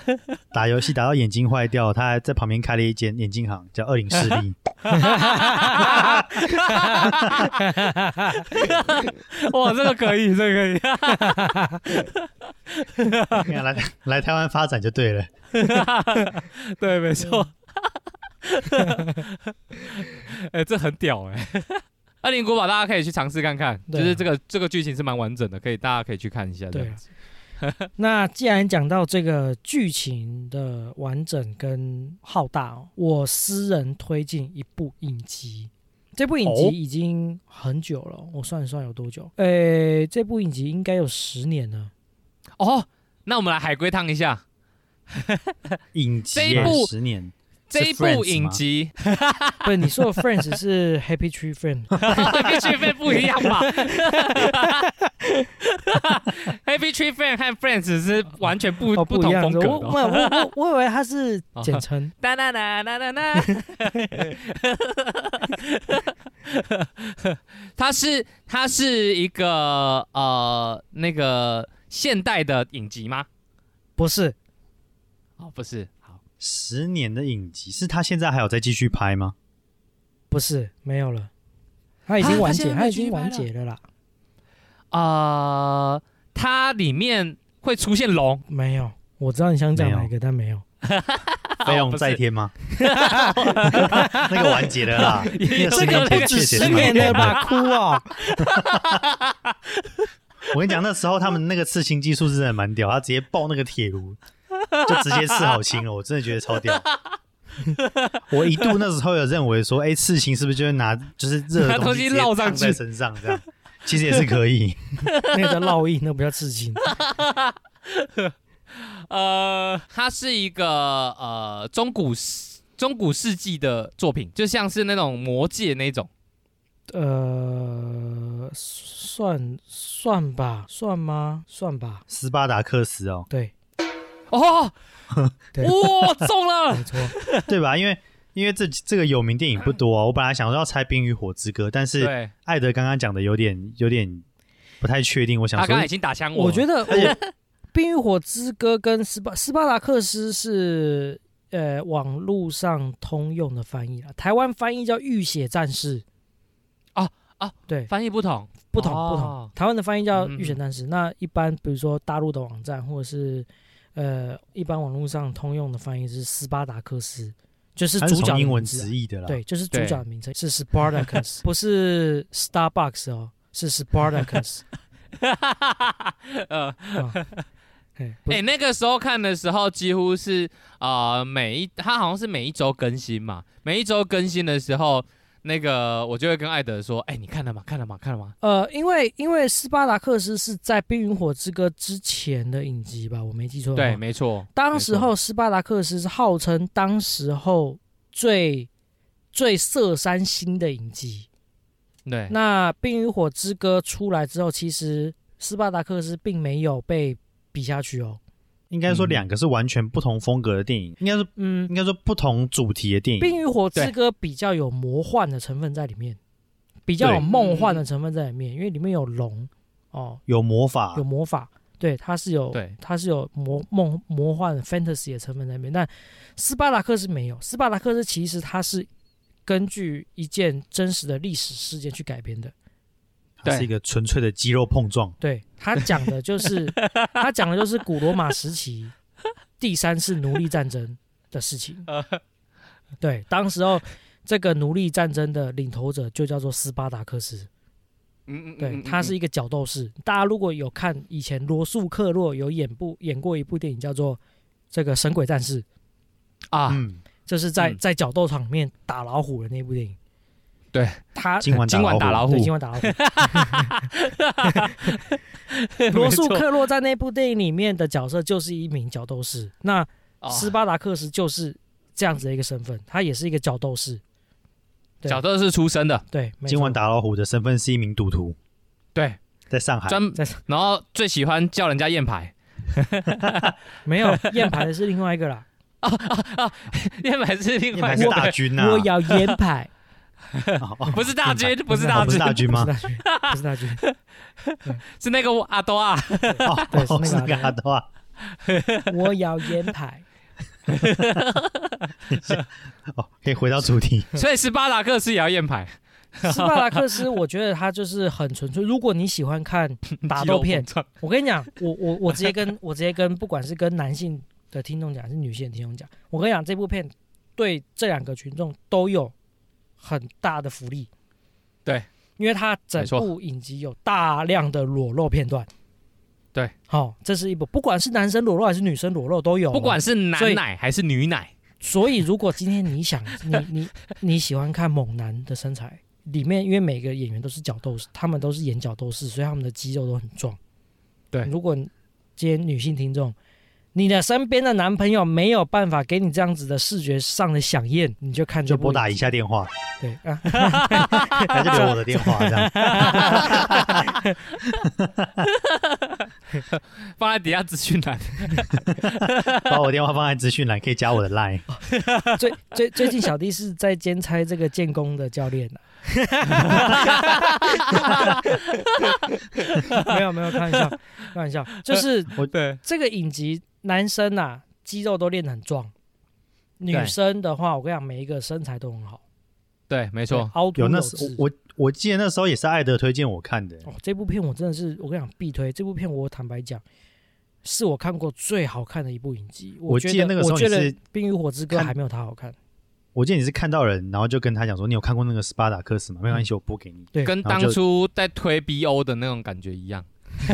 Speaker 3: 打游戏打到眼睛坏掉，他还在旁边开了一间眼镜行，叫二零视力。
Speaker 1: 哇，这个可以，这个可以。
Speaker 3: 来来台湾发展就对了。
Speaker 1: 对，没错。哎、这很屌哎、二零古堡大家可以去尝试看看，
Speaker 2: 啊
Speaker 1: 就是这个这个剧情是蛮完整的，可以大家可以去看一下这
Speaker 2: 对啊
Speaker 1: 样子。
Speaker 2: 那既然讲到这个剧情的完整跟浩大、哦，我私人推荐一部影集。这部影集
Speaker 1: 哦
Speaker 2: 已经很久了，我算一算有多久？呃，这部影集应该有十年了。
Speaker 1: 哦，那我们来海龟汤一下
Speaker 3: 影集耶
Speaker 1: 这一部
Speaker 3: 十年，
Speaker 1: 这一部影集，
Speaker 2: 不，你说的 Friends 是 Happy Tree Friends，Happy Tree Friends，
Speaker 1: 跟学费不一样吧？Happy Tree Friend 和 Friends 是完全不、
Speaker 2: 哦，
Speaker 1: 不同。风格
Speaker 2: 我我。我我我以为它是简称。
Speaker 1: 哒哒哒哒哒哒。它是它是一个呃那个现代的影集吗？
Speaker 2: 不是，
Speaker 1: 哦，不是，好，
Speaker 3: 十年的影集是他现在还有在继续拍吗？
Speaker 2: 不是，没有了，他已经完结，
Speaker 1: 啊它现在
Speaker 2: 它已经完结了啦。
Speaker 1: 呃，它里面会出现龙，
Speaker 2: 没有，我知道你想讲哪一个，但没有。
Speaker 3: 飞龙在天吗？那个完结了啦，那个十年前确实是
Speaker 2: 十
Speaker 3: 蛮
Speaker 2: 年了吧？哭哦！
Speaker 3: 我跟你讲，那时候他们那个刺青技术是真的蛮屌，他直接爆那个铁炉，就直接刺好青了，我真的觉得超屌。我一度那时候有认为说，哎、刺青是不是就会拿就是热的
Speaker 1: 东西烙上去
Speaker 3: 烫在身上这样？其实也是可以。
Speaker 2: 那个叫烙印，那不叫刺青。
Speaker 1: 呃，它是一个呃中古中古世纪的作品，就像是那种魔戒那种。
Speaker 2: 呃，算算吧，算吗？算吧。
Speaker 3: 斯巴达克斯哦，
Speaker 2: 对
Speaker 1: 哦，
Speaker 2: 对，
Speaker 1: 哇，中了
Speaker 2: 没！错。
Speaker 3: 对吧？因为因为这这个有名电影不多啊，我本来想说要猜《冰与火之歌》，但是
Speaker 1: 对，
Speaker 3: 艾德刚刚讲的有点有点不太确定，我想说
Speaker 1: 他刚刚已经打枪我，
Speaker 2: 我觉得冰与火之歌》跟斯巴斯巴达克斯是呃网络上通用的翻译啦，台湾翻译叫《浴血战士》。
Speaker 1: 哦哦，
Speaker 2: 对，
Speaker 1: 翻译不同，
Speaker 2: 不同不同
Speaker 1: 哦。
Speaker 2: 台湾的翻译叫《
Speaker 1: 嗯
Speaker 2: 御险战士》，那一般比如说大陆的网站或者是呃一般网络上通用的翻译是斯巴达克斯，就是主角
Speaker 3: 从英文
Speaker 2: 的名字啊
Speaker 3: 直译的啦。
Speaker 2: 对，就是主角的名称是 Spartacus，不是 Starbucks 哦，是 Spartacus
Speaker 1: 呃，
Speaker 2: 啊。嘿不
Speaker 1: 哎、那个时候看的时候，几乎是呃每一，他好像是每一周更新嘛，每一周更新的时候，那个我就会跟艾德说，哎、你看了吗？看了吗？看了吗？
Speaker 2: 呃，因为因为斯巴达克斯是在《冰与火之歌》之前的影集吧，我没记错。
Speaker 1: 对，没错，
Speaker 2: 当时候斯巴达克斯是号称当时候最最色三星的影集。
Speaker 1: 对，
Speaker 2: 那《冰与火之歌》出来之后，其实斯巴达克斯并没有被比下去哦。
Speaker 3: 应该说
Speaker 1: 嗯。
Speaker 3: 两个是完全不同风格的电影，应该是
Speaker 2: 嗯，
Speaker 3: 应该说不同主题的电影《冰。
Speaker 2: 与火之歌》比较有魔幻的成分在里面，比较有梦幻的成分在里面，因为里面有龙哦，
Speaker 3: 有魔法。
Speaker 2: 有，魔法，对，它是有
Speaker 1: 对。
Speaker 2: 它是有魔梦魔幻 fantasy 的成分在里面，但斯巴达克斯没有。斯巴达克斯其实它是根据一件真实的历史事件去改编的，
Speaker 3: 它是一个纯粹的肌肉碰撞。
Speaker 2: 对，他讲的就是 他讲的就是古罗马时期第三次奴隶战争的事情。对，当时候这个奴隶战争的领头者就叫做斯巴达克斯。
Speaker 1: 嗯嗯
Speaker 2: 对，他是一个角斗士。大家如果有看以前罗素克洛有演部演过一部电影叫做这个《神鬼战士》，
Speaker 1: 啊，
Speaker 3: 嗯，
Speaker 2: 就是在
Speaker 1: 嗯
Speaker 2: 在角斗场面打老虎的那部电影。
Speaker 1: 对，
Speaker 2: 他
Speaker 3: 今晚
Speaker 1: 今晚打老虎。
Speaker 2: 对，今晚打老虎。罗素克洛在那部电影里面的角色就是一名角斗士，那
Speaker 1: 哦。
Speaker 2: 斯巴达克斯就是这样子的一个身份，他也是一个角斗士。
Speaker 1: 角斗士出身的，
Speaker 2: 对，
Speaker 3: 今晚打老虎的身份是一名赌徒，
Speaker 1: 对，
Speaker 3: 在上海。
Speaker 1: 专
Speaker 2: 在
Speaker 1: 然后最喜欢叫人家验牌，
Speaker 2: 没有验牌的是另外一个啦，
Speaker 1: 验牌是另外
Speaker 3: 验牌是
Speaker 1: 一个
Speaker 3: 大军呐，
Speaker 2: 我要验牌，
Speaker 1: 不是大军，不是
Speaker 3: 哦
Speaker 1: 大军，
Speaker 3: 不是大军吗
Speaker 2: 不？是大军，不是大军，
Speaker 1: 是那个阿多啊，
Speaker 3: 哦，
Speaker 2: 对是那个阿
Speaker 3: 阿多啊。
Speaker 2: 我要烟牌。
Speaker 3: 哦，可以回到主题。
Speaker 1: 所以斯巴达克斯也要验牌，
Speaker 2: 斯巴达克斯，我觉得他就是很纯粹。如果你喜欢看打斗片，我跟你讲，我我我直接跟我直接跟不管是跟男性的听众讲，还是女性的听众讲，我跟你讲，这部片对这两个群众都有很大的福利。
Speaker 1: 对，
Speaker 2: 因为它整部影集有大量的裸露片段。
Speaker 1: 对，
Speaker 2: 好、这是一部不管是男生裸露还是女生裸露都有哦，
Speaker 1: 不管是男奶还是女奶，
Speaker 2: 所以，如果今天你想你你 你喜欢看猛男的身材，里面因为每个演员都是角斗士，他们都是演角斗士，所以他们的肌肉都很壮。
Speaker 1: 对
Speaker 2: 如果今天女性听众，你的身边的男朋友没有办法给你这样子的视觉上的响应，你就看
Speaker 3: 就拨打一下电话，
Speaker 2: 对啊，
Speaker 3: 他就留我的电话，这样。
Speaker 1: 放在底下资讯栏。
Speaker 3: 把我电话放在资讯栏，可以加我的 line。
Speaker 2: 最最最近小弟是在兼差这个建工的教练啊。没有没有，开玩笑，开玩笑，就是我
Speaker 1: 对，
Speaker 2: 这个影集，男生呐、肌肉都练得很壮，女生的话，我跟你讲，每一个身材都很好，
Speaker 1: 对，没
Speaker 2: 没
Speaker 1: 错，
Speaker 2: 凹凸
Speaker 3: 有
Speaker 2: 致。
Speaker 3: 时我我记得那时候也是艾德推荐我看的，
Speaker 2: 哦，这部片我真的是，我跟你讲必推。这部片我坦白讲，是我看过最好看的一部影集。觉
Speaker 3: 我记得那个时候
Speaker 2: 我觉得
Speaker 3: 你是《
Speaker 2: 冰与火之歌》还没有它好看。
Speaker 3: 我记得你是看到人，然后就跟他讲说，你有看过那个斯巴达克斯吗？没关系，我播给你。
Speaker 2: 对，
Speaker 1: 跟当初在推 BO 的那种感觉一样。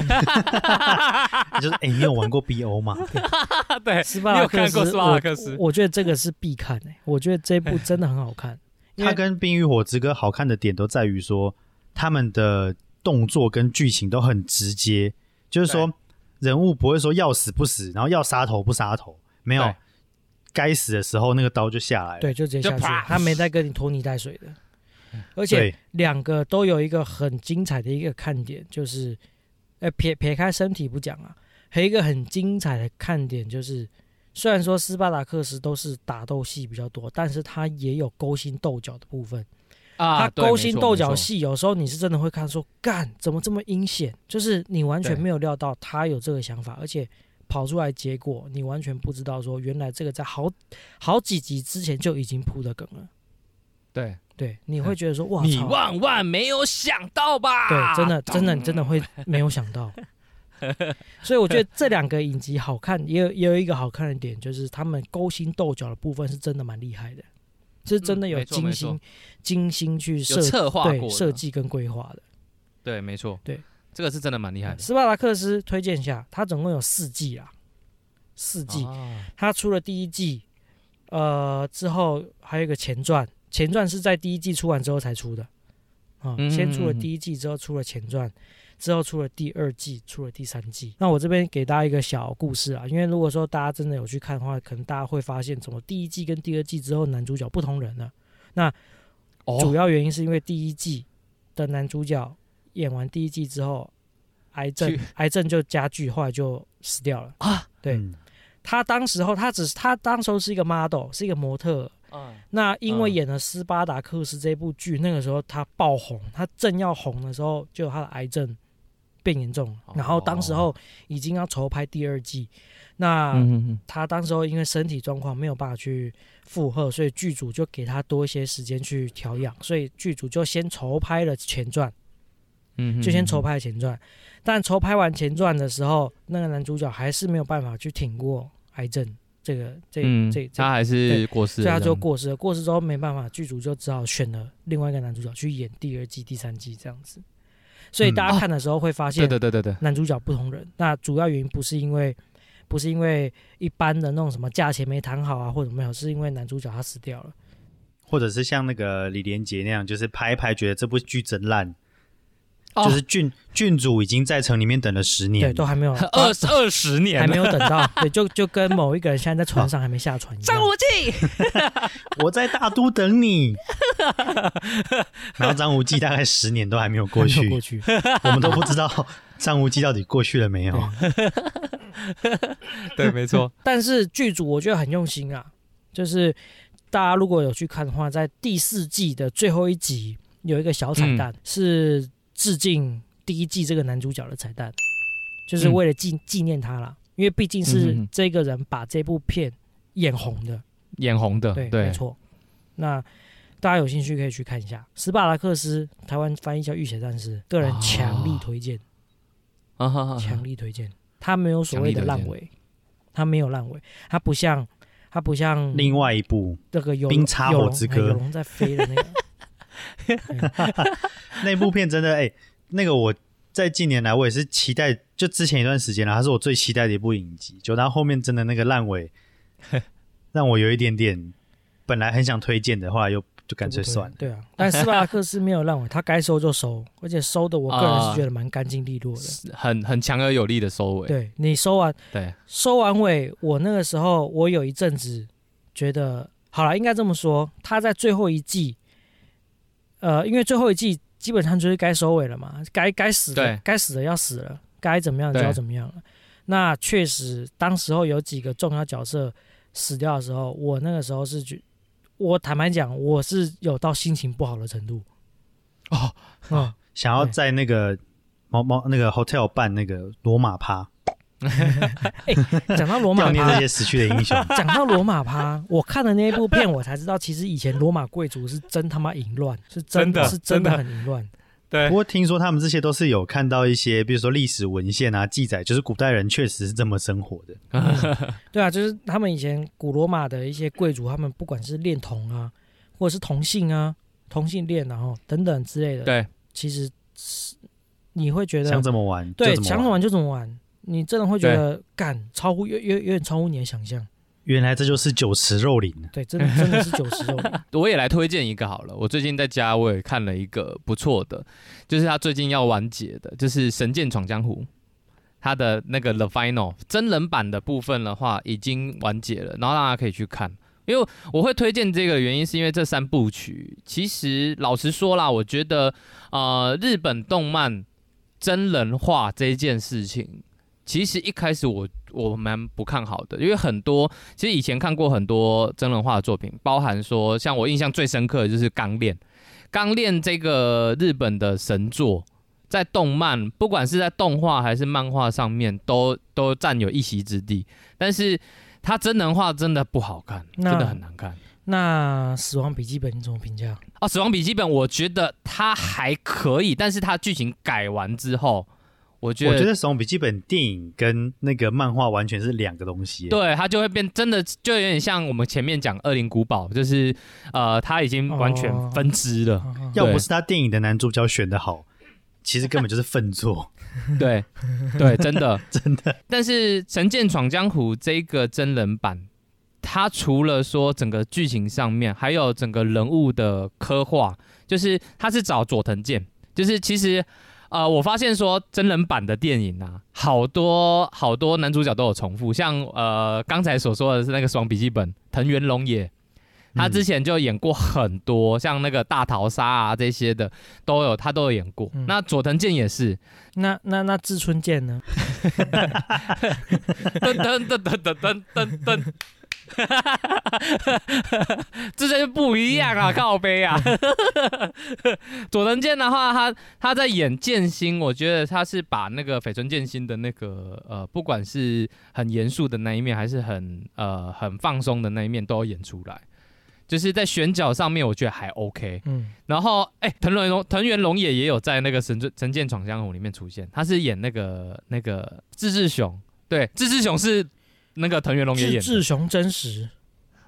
Speaker 3: 就是哎、你有玩过 BO 吗？
Speaker 1: 对，
Speaker 2: 斯巴达克斯，
Speaker 1: 你有看过斯巴达克斯
Speaker 2: 我我觉得这个是必看诶、我觉得这部真的很好看。
Speaker 3: 它跟《冰与火之歌》好看的点都在于说，他们的动作跟剧情都很直接，就是说人物不会说要死不死，然后要杀头不杀头，没有
Speaker 1: 对，
Speaker 3: 该死的时候那个刀就下来了。
Speaker 2: 对，就直接下去
Speaker 1: 就啪，
Speaker 2: 他没在跟你拖泥带水的。而且，两个都有一个很精彩的一个看点，就是，呃，撇撇开身体不讲啊，还有一个很精彩的看点就是，虽然说斯巴达克斯都是打斗戏比较多，但是他也有勾心斗角的部分。
Speaker 1: 啊，
Speaker 2: 他勾心斗角，戏，有时候你是真的会看说，干怎么这么阴险？就是你完全没有料到他有这个想法，而且跑出来结果你完全不知道说，原来这个在好好几集之前就已经铺的梗了。
Speaker 1: 对，
Speaker 2: 对，你会觉得说，哇，
Speaker 1: 你万万没有想到吧？
Speaker 2: 对，真的，真的，你真的会没有想到。所以我觉得这两个影集好看，也有也有一个好看的点，就是他们勾心斗角的部分是真的蛮厉害的，是真的有精心、
Speaker 1: 错。
Speaker 2: 精心去设
Speaker 1: 策划
Speaker 2: 对设计跟规划的。
Speaker 1: 对，没错，
Speaker 2: 对，
Speaker 1: 这个是真的蛮厉害的。
Speaker 2: 斯巴达克斯推荐一下，它总共有四季啊，四季，
Speaker 1: 啊
Speaker 2: 它出了第一季，呃，之后还有一个前传，前传是在第一季出完之后才出的，啊、
Speaker 1: 嗯
Speaker 2: 先出了第一季，之后出了前传，之后出了第二季，出了第三季。那我这边给大家一个小故事啊，因为如果说大家真的有去看的话，可能大家会发现，怎么第一季跟第二季之后男主角不同人了。
Speaker 1: 那
Speaker 2: 主要原因是因为第一季的男主角演完第一季之后，癌症癌症就加剧，后来就死掉了。
Speaker 1: 啊，
Speaker 2: 对
Speaker 3: 嗯
Speaker 2: 他当时候他只是他当时候是一个 model，是一个模特儿。
Speaker 1: 嗯，
Speaker 2: 那因为
Speaker 1: 嗯
Speaker 2: 演了《斯巴达克斯》这部剧，那个时候他爆红，他正要红的时候，就他的癌症变严重了，
Speaker 1: 哦
Speaker 2: 然后当时候已经要筹拍第二季，那他当时候因为身体状况没有办法去负荷，所以剧组就给他多一些时间去调养，所以剧组就先筹拍了前传，
Speaker 1: 嗯，
Speaker 2: 就先筹拍前传。但筹拍完前传的时候，那个男主角还是没有办法去挺过癌症，这个这
Speaker 1: 嗯
Speaker 2: 这，这
Speaker 1: 他还是过世了这样，
Speaker 2: 所以他就过世了。过世之后没办法，剧组就只好选了另外一个男主角去演第二季、第三季这样子。所以大家看的时候会发现，
Speaker 1: 对对对对对，
Speaker 2: 男主角不同人。那主要原因不是因为不是因为一般的那种什么价钱没谈好啊，或者没有，是因为男主角他死掉了。
Speaker 3: 或者是像那个李连杰那样，就是拍一拍觉得这部剧真烂，
Speaker 1: 哦。
Speaker 3: 就是郡郡主已经在城里面等了十年，
Speaker 2: 对，都还没有
Speaker 1: 二十二十年。
Speaker 2: 还没有等到，对，就就跟某一个人现在在船上还没下船一样。
Speaker 1: 武器，
Speaker 3: 我在大都等你。然后张无忌大概十年都还没有过去，
Speaker 2: 还没有过去，
Speaker 3: 我们都不知道张无忌到底过去了没有。
Speaker 1: 对，没错，
Speaker 2: 但是剧组我觉得很用心啊，就是大家如果有去看的话，在第四季的最后一集有一个小彩蛋，是致敬第一季这个男主角的彩蛋，就是为了纪纪念他啦，因为毕竟
Speaker 1: 嗯
Speaker 2: 是这个人把这部片眼红的，
Speaker 1: 眼红的，
Speaker 2: 对，
Speaker 1: 对。
Speaker 2: 没，错。那大家有兴趣可以去看一下《斯巴达克斯》，台湾翻译叫《浴血战士》，个人强力推荐，
Speaker 1: 啊。哈哈
Speaker 2: 强力推荐。他没有所谓的烂尾，他没有烂尾，他不像他不像
Speaker 3: 另外一部
Speaker 2: 那个有
Speaker 3: 冰叉
Speaker 2: 有龙
Speaker 3: 火之歌
Speaker 2: 哎有龙在飞的那个，
Speaker 3: 那部片真的哎、那个我在近年来我也是期待，就之前一段时间了，它是我最期待的一部影集，就它后面真的那个烂尾，让我有一点点本来很想推荐的，后来又就干脆算了。
Speaker 2: 对啊，但斯巴达克斯没有烂尾，他该收就收，而且收的我个人
Speaker 1: 啊
Speaker 2: 是觉得蛮干净利落的。
Speaker 1: 很很强而有力的收尾，
Speaker 2: 对你收完
Speaker 1: 对，
Speaker 2: 收完尾，我那个时候我有一阵子觉得，好了，应该这么说，他在最后一季，呃，因为最后一季基本上就是该收尾了嘛，该该死的该死的要死了，该怎么样就要怎么样了。那确实，当时候有几个重要角色死掉的时候，我那个时候是觉，我坦白讲，我是有到心情不好的程度。
Speaker 1: 哦，
Speaker 2: 嗯，
Speaker 3: 想要在那个猫猫那个 hotel 办那个罗马趴，
Speaker 2: 讲到罗马
Speaker 3: 念这，些死去的英雄。
Speaker 2: 讲到罗马趴，我看的那一部片，我才知道，其实以前罗马贵族是真他妈淫乱，是真
Speaker 1: 真的
Speaker 2: 是真的很淫乱。
Speaker 1: 对
Speaker 3: 不，过听说他们这些都是有看到一些，比如说历史文献啊记载，就是古代人确实是这么生活的。
Speaker 2: 对啊，就是他们以前古罗马的一些贵族，他们不管是恋童啊，或者是同性啊、同性恋然后等等之类的，
Speaker 1: 对，
Speaker 2: 其实是你会觉得
Speaker 3: 想怎么玩就
Speaker 2: 对。想怎么玩就怎么玩，你真的会觉得干超乎有有有点超乎你的想象。
Speaker 3: 原来这就是酒池肉林。
Speaker 2: 对，真的真的是酒池肉林。
Speaker 1: 我也来推荐一个好了。我最近在家我也看了一个不错的，就是他最近要完结的，就是《神剑闯江湖》。他的那个 The Final 真人版的部分的话已经完结了，然后大家可以去看。因为我会推荐这个原因，是因为这三部曲其实老实说啦，我觉得呃日本动漫真人化这件事情，其实一开始我我蛮不看好的，因为很多其实以前看过很多真人化的作品，包含说像我印象最深刻的就是《钢炼》，《钢炼》这个日本的神作，在动漫不管是在动画还是漫画上面，都都占有一席之地。但是它真人化真的不好看，真的很难看。
Speaker 2: 那《死亡笔记本》你怎么评价？
Speaker 1: 哦，《死亡笔记本》我觉得它还可以，但是它剧情改完之后，我觉得
Speaker 3: 我觉得《死亡笔记本》电影跟那个漫画完全是两个东西。，
Speaker 1: 对，它就会变，真的就有点像我们前面讲《恶灵古堡》，就是呃，它已经完全
Speaker 2: 哦
Speaker 1: 分支了。
Speaker 2: 啊
Speaker 3: 要不是他电影的男主角选的好，其实根本就是粪作。
Speaker 1: 对对，真的
Speaker 3: 真的。
Speaker 1: 但是《神剑闯江湖》这个真人版，它除了说整个剧情上面，还有整个人物的刻画，就是他是找佐藤健，就是其实。呃，我发现说真人版的电影啊，好多好多男主角都有重复，像呃刚才所说的是那个《双笔记本》藤原龙也，他之前就演过很多，像那个大逃杀啊这些的都有，他都有演过。
Speaker 2: 嗯
Speaker 1: 那佐藤健也是，
Speaker 2: 那那那志春健呢？
Speaker 1: 噔噔噔噔噔噔噔噔，这就不一样啊，靠背啊。佐藤健的话，他他在演剑心，我觉得他是把那个绯村剑心的那个呃，不管是很严肃的那一面，还是很呃很放松的那一面，都有演出来。就是在选角上面，我觉得还 OK。
Speaker 2: 嗯，
Speaker 1: 然后，哎、藤原龙藤原龙也也有在那个神《神剑闯江湖》里面出现，他是演那个那个志志雄，对，志志雄是那个藤原龙也演，
Speaker 2: 志志雄真实，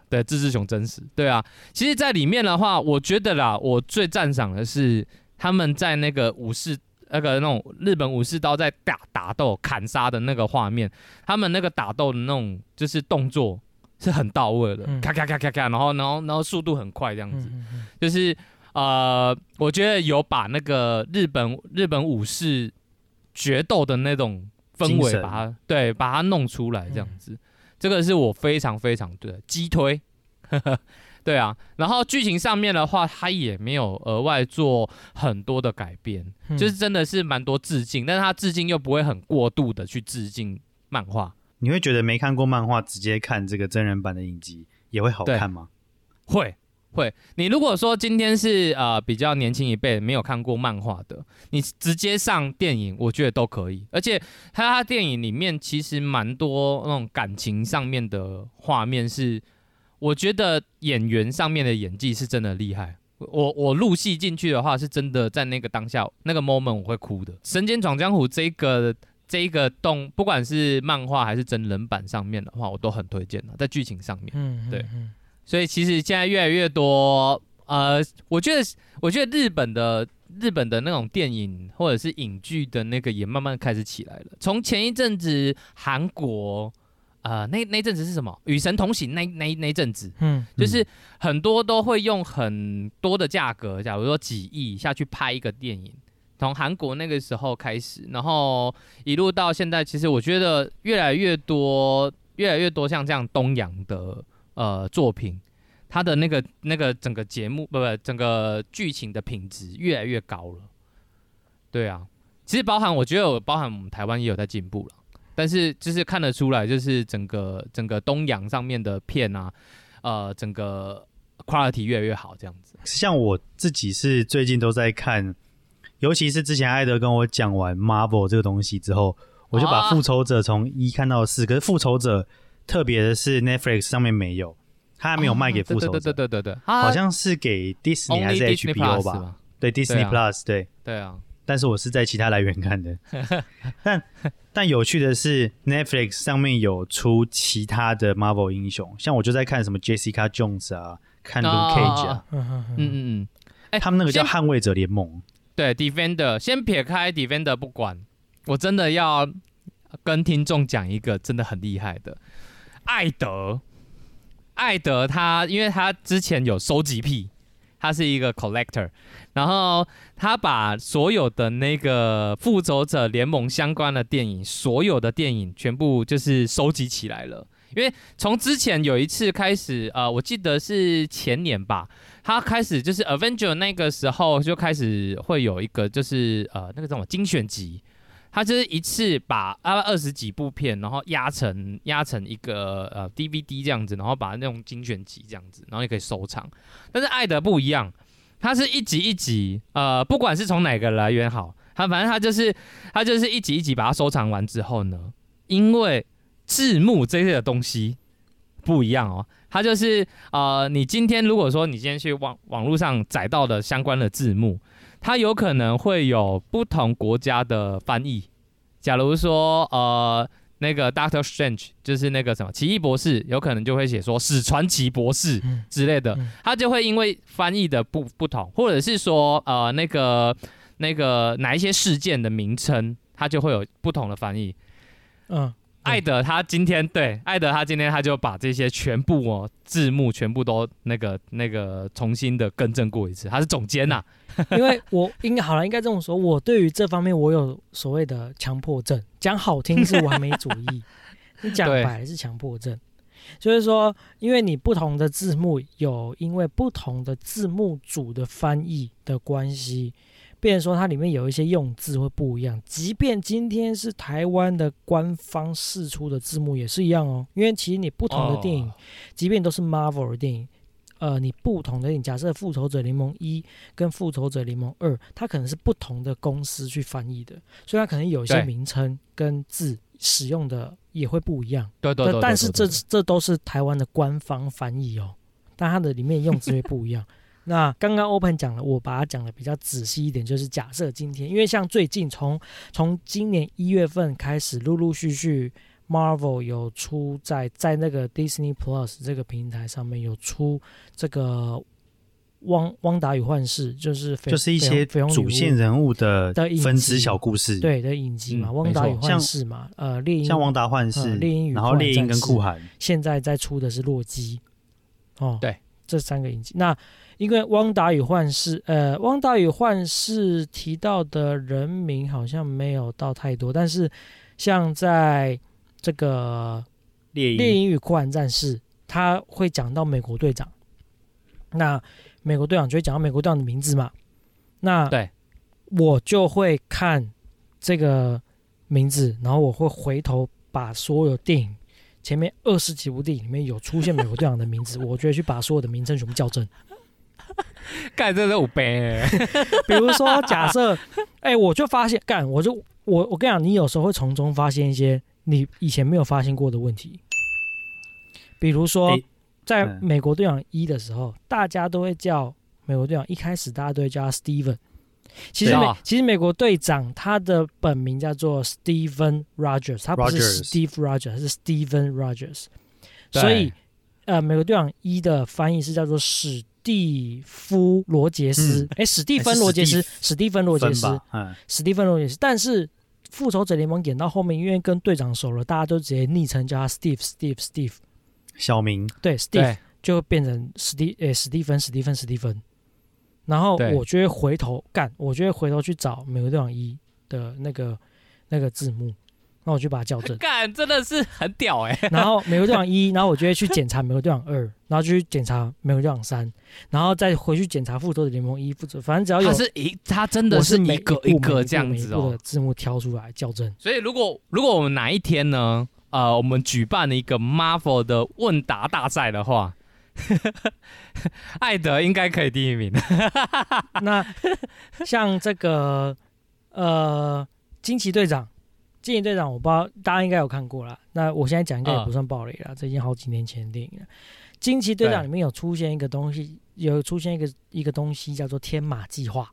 Speaker 1: 对，志志雄真实，对啊。其实，在里面的话，我觉得啦，我最赞赏的是他们在那个武士那个那种日本武士刀在打打斗砍杀的那个画面，他们那个打斗的那种就是动作是很到位的，
Speaker 2: 嗯。
Speaker 1: 咔咔咔咔咔，然后然后然后速度很快这样子，
Speaker 2: 嗯嗯。
Speaker 1: 就是呃，我觉得有把那个日本日本武士决斗的那种氛围把它对把它弄出来这样子，这个是我非常非常对击推。对啊，然后剧情上面的话，它也没有额外做很多的改变，
Speaker 2: 嗯。
Speaker 1: 就是真的是蛮多致敬，但是它致敬又不会很过度的去致敬漫画，
Speaker 3: 你会觉得没看过漫画，直接看这个真人版的影集也会好看吗？
Speaker 1: 会会，你如果说今天是呃比较年轻一辈没有看过漫画的，你直接上电影，我觉得都可以。而且他他电影里面其实蛮多那种感情上面的画面是，我觉得演员上面的演技是真的厉害。我我入戏进去的话，是真的在那个当下那个 moment 我会哭的。《神剑闯江湖》这个这一个动，不管是漫画还是真人版上面的话，我都很推荐的，在剧情上面。
Speaker 2: 嗯，
Speaker 1: 对
Speaker 2: 嗯
Speaker 1: 所以其实现在越来越多，呃，我觉得我觉得日本的日本的那种电影或者是影剧的那个也慢慢开始起来了。从前一阵子韩国，呃，那那阵子是什么《与神同行》那那那阵子，
Speaker 2: 嗯
Speaker 1: 就是很多都会用很多的价格，假如说几亿下去拍一个电影。从韩国那个时候开始，然后一路到现在，其实我觉得越来越多，越来越多像这样东洋的呃作品，它的那个那个整个节目不不整个剧情的品质越来越高了。对啊，其实包含我觉得我包含我们台湾也有在进步了，但是就是看得出来，就是整个整个东洋上面的片啊，呃，整个 quality 越来越好这样子。
Speaker 3: 像我自己是最近都在看，尤其是之前艾德跟我讲完 Marvel 这个东西之后，我就把
Speaker 1: 啊
Speaker 3: 复仇者从一看到四。可是复仇者特别的是 Netflix 上面没有，他还没有卖给复仇者，
Speaker 1: 哦对对对对对对，
Speaker 3: 好像是给 Disney 还是
Speaker 1: Disney
Speaker 3: HBO
Speaker 1: Plus
Speaker 3: 吧？
Speaker 1: 吧？
Speaker 3: 对，Disney Plus 对。
Speaker 1: 对啊，
Speaker 3: 但是我是在其他来源看的。但但有趣的是，Netflix 上面有出其他的 Marvel 英雄，像我就在看什么 Jessica Jones 啊，看 Luke Cage 啊，
Speaker 2: 嗯嗯
Speaker 1: 嗯嗯嗯，哎
Speaker 3: 他们那个叫捍卫者联盟。
Speaker 1: 对 Defender，先撇开 Defender 不管，我真的要跟听众讲一个真的很厉害的，艾德，艾德他因为他之前有收集癖，他是一个 collector，然后他把所有的那个复仇者联盟相关的电影，所有的电影全部就是收集起来了。因为从之前有一次开始，呃，我记得是前年吧，他开始就是 Avenger 那个时候就开始会有一个就是呃那个叫什么精选集，他就是一次把啊二十几部片，然后压成压成一个呃 DVD 这样子，然后把那种精选集这样子，然后也可以收藏。但是爱德不一样，它是一集一集，呃，不管是从哪个来源好，它反正它就是它就是一集一集把它收藏完之后呢，因为字幕这些的东西不一样哦，它就是呃，你今天如果说你今天去网网络上载到的相关的字幕，它有可能会有不同国家的翻译。假如说呃。那个 Doctor Strange 就是那个什么奇异博士，有可能就会写说史传奇博士
Speaker 2: 嗯
Speaker 1: 之类的，
Speaker 2: 嗯
Speaker 1: 它就会因为翻译的不不同，或者是说呃那个那个哪一些事件的名称，它就会有不同的翻译。
Speaker 2: 嗯，
Speaker 1: 艾德他今天对艾德他今天他就把这些全部哦字幕全部都那个那个重新的更正过一次，他是总监呐、
Speaker 2: 因为我应该好了，应该这么说，我对于这方面我有所谓的强迫症，讲好听是完美主义，你讲
Speaker 1: 对
Speaker 2: 白是强迫症。就是说，因为你不同的字幕有因为不同的字幕组的翻译的关系，变成说它里面有一些用字会不一样。即便今天是台湾的官方释出的字幕也是一样哦，因为其实你不同的电影，
Speaker 1: 哦
Speaker 2: 即便都是 Marvel 的电影，呃，你不同的电影，假设《复仇者联盟一》跟《复仇者联盟二》，它可能是不同的公司去翻译的，所以它可能有一些名称跟字使用的也会不一样。
Speaker 1: 对对
Speaker 2: 但是这这都是台湾的官方翻译哦，但它的里面用字会不一样。那刚刚 Open 讲了，我把它讲的比较仔细一点，就是假设今天，因为像最近从从今年一月份开始，陆陆续续 Marvel 有出在在那个 Disney Plus 这个平台上面有出这个汪汪达与幻视，就是
Speaker 3: 就是一些主线人物的
Speaker 2: 的
Speaker 3: 分支小故事，，
Speaker 2: 对的影集嘛，
Speaker 1: 嗯
Speaker 2: 汪达与幻视嘛，呃，猎鹰
Speaker 3: 像汪达幻视，
Speaker 2: 嗯猎鹰与
Speaker 3: 然后猎鹰跟酷寒，
Speaker 2: 现在在出的是洛基，哦，
Speaker 1: 对，
Speaker 2: 这三个影集。那因为汪达与幻视，呃，汪达与幻视提到的人名好像没有到太多，但是像在这个
Speaker 3: 猎
Speaker 2: 猎
Speaker 3: 鹰
Speaker 2: 鹰与酷寒战士，他会讲到美国队长，那美国队长就会讲到美国队长的名字嘛，那
Speaker 1: 对，
Speaker 2: 我就会看这个名字，然后我会回头把所有电影前面二十几部电影里面有出现美国队长的名字，我就会去把所有的名称全部校正。
Speaker 1: 干这是五杯，
Speaker 2: 比如说，假设，哎、我就发现，干，我就我我跟你讲，你有时候会从中发现一些你以前没有发现过的问题。比如说，
Speaker 3: 哎
Speaker 2: 在
Speaker 3: 嗯
Speaker 2: 美国队长一的时候，大家都会叫美国队长，一开始大家都会叫他 Steven。其实美、
Speaker 1: 啊
Speaker 2: 其实美国队长他的本名叫做 Steven Rogers，他不是 Steve Rogers，他是 Steven Rogers。所以，呃，美国队长一的翻译是叫做史蒂夫罗杰斯。
Speaker 3: 嗯，
Speaker 2: 哎、史蒂芬罗杰斯
Speaker 3: 史，
Speaker 2: 蒂芬罗杰斯，，
Speaker 3: 嗯，
Speaker 2: 史蒂芬罗杰斯。但是复仇者联盟演到后面，因为跟队长熟了，大家都直接昵称叫他 Steve，Steve，Steve，
Speaker 3: 小明，
Speaker 2: 对，Steve
Speaker 1: 对，
Speaker 2: 就会变成史蒂，诶、史蒂芬，史蒂芬，史蒂芬。然后我就会回头干，我就会回头去找美国队长一的那个那个字幕，那我就把它校正。
Speaker 1: 干真的是很屌哎，
Speaker 2: 然后美国队长一，然后我就会去检查美国队长二，然后就去检查美国队长三，然后再回去检查复仇者联盟一，复仇，反正只要有
Speaker 1: 他是一他真的
Speaker 2: 我是每
Speaker 1: 一个一个这样子哦。
Speaker 2: 字幕挑出来校正。
Speaker 1: 所以如果如果我们哪一天呢，呃，我们举办了一个 Marvel 的问答大赛的话，艾德应该可以第一名。
Speaker 2: 那像这个呃惊奇队长，惊奇队长我不知道大家应该有看过啦。那我现在讲应该也不算暴雷了，这已经好几年前的电影了。惊奇队长里面有出现一个东西，有出现一个一个东西叫做天马计划。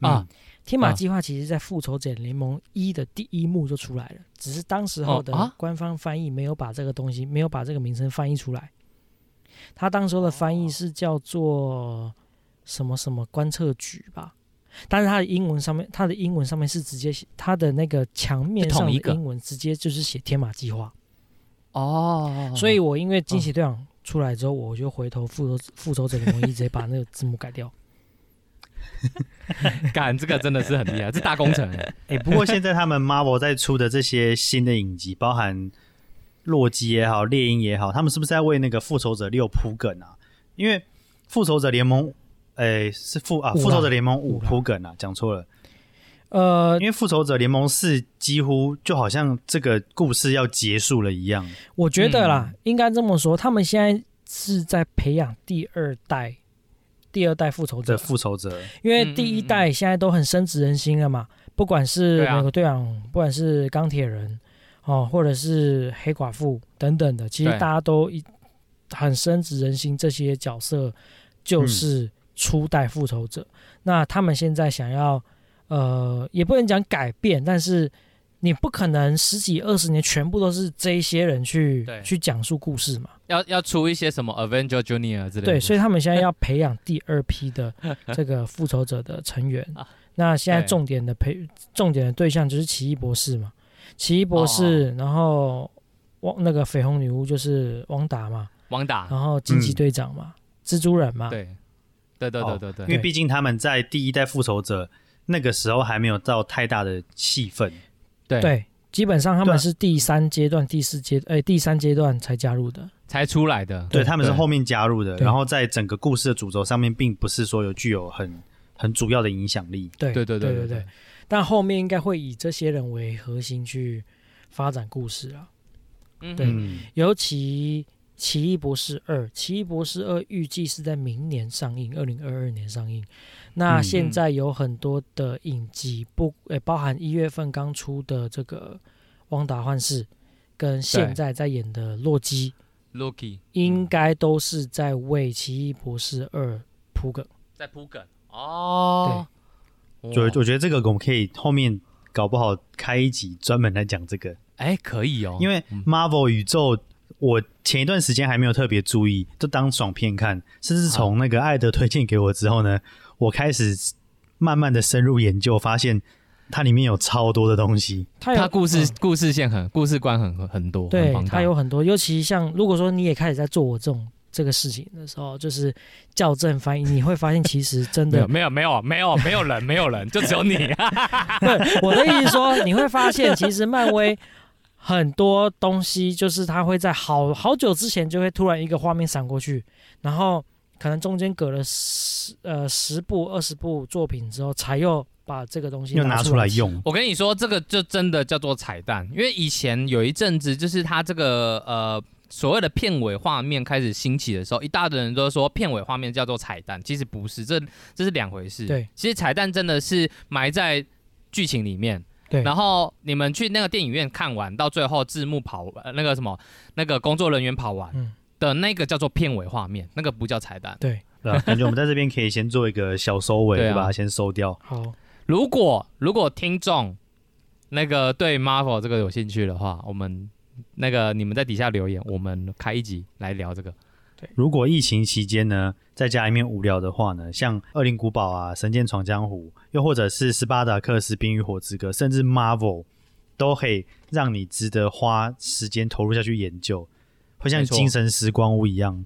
Speaker 1: 啊
Speaker 2: 天马
Speaker 1: 啊
Speaker 2: 计划其实在复仇者联盟一的第一幕就出来了，只是当时候的官方翻译没有把这个东西，没有把这个名称翻译出来。他当时候的翻译是叫做什么什么观测局吧，但是他的英文上面，他的英文上面是直接写他的那个墙面上的英文直接就是写天马计划。
Speaker 1: 哦
Speaker 2: 所以我因为惊奇队长出来之后，我就回头复仇复仇者联盟一直接把那个字幕改掉。
Speaker 1: 干这个真的是很厉害，这大工程哎。
Speaker 3: 哎、不过现在他们 Marvel 在出的这些新的影集，包含洛基也好、猎鹰也好，他们是不是在为那个复仇者六铺梗啊？因为复仇者联盟，哎、是复啊，复仇者联盟五铺梗啊，讲错了。
Speaker 2: 呃，
Speaker 3: 因为复仇者联盟四几乎就好像这个故事要结束了一样。
Speaker 2: 我觉得
Speaker 1: 嗯
Speaker 2: 啦，应该这么说，他们现在是在培养第二代，第二代复仇者
Speaker 3: 的，复仇者，
Speaker 2: 因为第一代现在都很深植人心了嘛，不管是美国队长，不管是钢铁人，哦，或者是黑寡妇等等的，其实大家都一很深植人心，这些角色就是初代复仇者。那他们现在想要，呃，也不能讲改变，但是你不可能十几二十年全部都是这一些人去去讲述故事嘛。
Speaker 1: 要要出一些什么 Avenger Junior 之类的。
Speaker 2: 对，所以他们现在 要培养第二批的 这个复仇者的成员
Speaker 1: 啊。
Speaker 2: 那现在重点的培重点的对象就是奇异博士嘛，奇异博
Speaker 1: 哦
Speaker 2: 士，然后汪那个绯红女巫就是汪达嘛，
Speaker 1: 王达，
Speaker 2: 然后惊奇队长嘛，蜘蛛人嘛，
Speaker 1: 对，对对对对对
Speaker 3: 因为毕竟他们在第一代复仇者那个时候还没有到太大的戏份。
Speaker 1: 对
Speaker 2: 对，基本上他们是第三阶段、第四阶哎第三阶段才加入的。
Speaker 1: 才出来的。
Speaker 3: 对，他们是后面加入的，然后在整个故事的主轴上面，并不是说有具有很很主要的影响力。
Speaker 2: 对
Speaker 1: 对对
Speaker 2: 对对
Speaker 1: 对对，
Speaker 2: 但后面应该会以这些人为核心去发展故事啊。
Speaker 1: 嗯
Speaker 2: 对
Speaker 3: 嗯，
Speaker 2: 尤其《奇异博士二》，《奇异博士二》预计是在明年上映，二零二二年上映。那
Speaker 3: 嗯
Speaker 2: 现在有很多的影集，不，诶、包含一月份刚出的这个《汪达幻视》，跟现在在演的《洛基》
Speaker 1: ，Loki
Speaker 2: 应该都是在为《奇异博士二》铺梗。
Speaker 1: 在铺梗哦。
Speaker 3: 对，
Speaker 1: 我
Speaker 3: 我觉得这个我们可以后面搞不好开一集专门来讲这个。
Speaker 1: 哎，可以哦，
Speaker 3: 因为 Marvel 宇宙，我前一段时间还没有特别注意，就当爽片看，甚至从那个艾德推荐给我之后呢，我开始慢慢的深入研究，发现它里面有超多的东西。
Speaker 2: 它有
Speaker 1: 它故事
Speaker 2: 嗯
Speaker 1: 故事线很故事观很很很多，
Speaker 2: 对它有很多，尤其像如果说你也开始在做我这种这个事情的时候，就是校正翻译，你会发现其实真的
Speaker 1: 没有没有没有没有人没有人，就只有你。
Speaker 2: 对我的意思说，你会发现其实漫威很多东西就是它会在好好久之前就会突然一个画面闪过去，然后可能中间隔了十呃十部二十部作品之后，才又把这个东西
Speaker 3: 又拿
Speaker 2: 出
Speaker 3: 来用，
Speaker 1: 我跟你说，这个就真的叫做彩蛋，因为以前有一阵子，就是它这个呃所谓的片尾画面开始兴起的时候，一大堆人都说片尾画面叫做彩蛋，其实不是，这这是两回事。
Speaker 2: 对，
Speaker 1: 其实彩蛋真的是埋在剧情里面。
Speaker 2: 对
Speaker 1: 然后你们去那个电影院看完，到最后字幕跑呃那个什么那个工作人员跑完
Speaker 2: 嗯
Speaker 1: 的那个叫做片尾画面，那个不叫彩蛋。
Speaker 2: 对？
Speaker 3: 感觉我们在这边可以先做一个小收尾，
Speaker 1: 对啊
Speaker 3: 就把它先收掉。
Speaker 2: 好，
Speaker 1: 如果如果听众那个对 Marvel 这个有兴趣的话，我们那个你们在底下留言，我们开一集来聊这个。
Speaker 3: 如果疫情期间呢，在家里面无聊的话呢，像《恶灵古堡》啊，《神剑闯江湖》，又或者是《斯巴达克斯：冰与火之歌》，甚至 Marvel，都可以让你值得花时间投入下去研究，会像精神时光屋一样。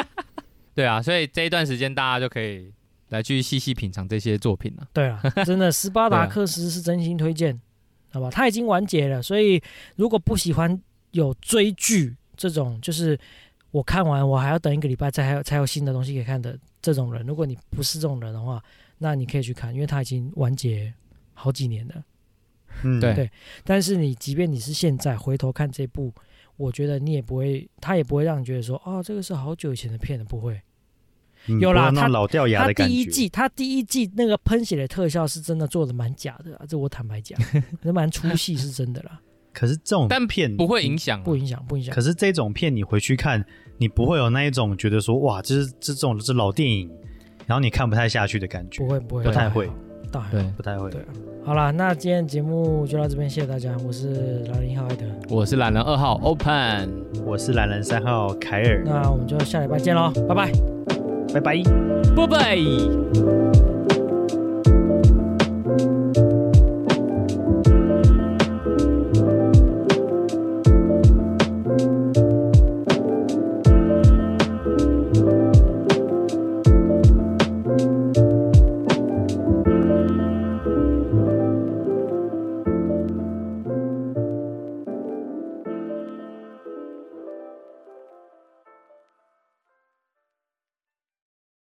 Speaker 1: 对啊，所以这一段时间大家就可以来去细细品尝这些作品了。
Speaker 2: 对啊，真的 斯巴达克斯是真心推荐，好吧？它已经完结了，所以如果不喜欢有追剧这种，就是我看完我还要等一个礼拜才还有才有新的东西可以看的这种人，如果你不是这种人的话，那你可以去看，因为它已经完结好几年了。
Speaker 3: 嗯，
Speaker 1: 对
Speaker 2: 对但是你即便你是现在回头看这部，我觉得你也不会，他也不会让你觉得说，哦，这个是好久以前的片了，不会。
Speaker 3: 嗯
Speaker 2: 有啦它
Speaker 3: 不会那种老掉牙
Speaker 2: 他
Speaker 3: 的感觉。
Speaker 2: 第一季，他第一季那个喷血的特效是真的做的蛮假的、啊，这我坦白讲，那蛮粗戏是真的啦，
Speaker 3: 可是这种
Speaker 1: 但
Speaker 3: 片
Speaker 1: 不会影响啊，
Speaker 2: 不影响，不影响
Speaker 3: 可。是这种片你回去看，你不会有那一种觉得说哇，这是这种是老电影，然后你看不太下去的感觉
Speaker 2: 不，会不会，
Speaker 3: 不太会。
Speaker 1: 对，
Speaker 3: 不太会。
Speaker 2: 对好啦，那今天节目就到这边，谢谢大家，我是懒人一号艾德，
Speaker 1: 我是懒人二号 Open，
Speaker 3: 我是懒人三号凯尔，
Speaker 2: 那我们就下礼拜见喽，拜拜。
Speaker 3: 拜拜。
Speaker 1: 拜拜。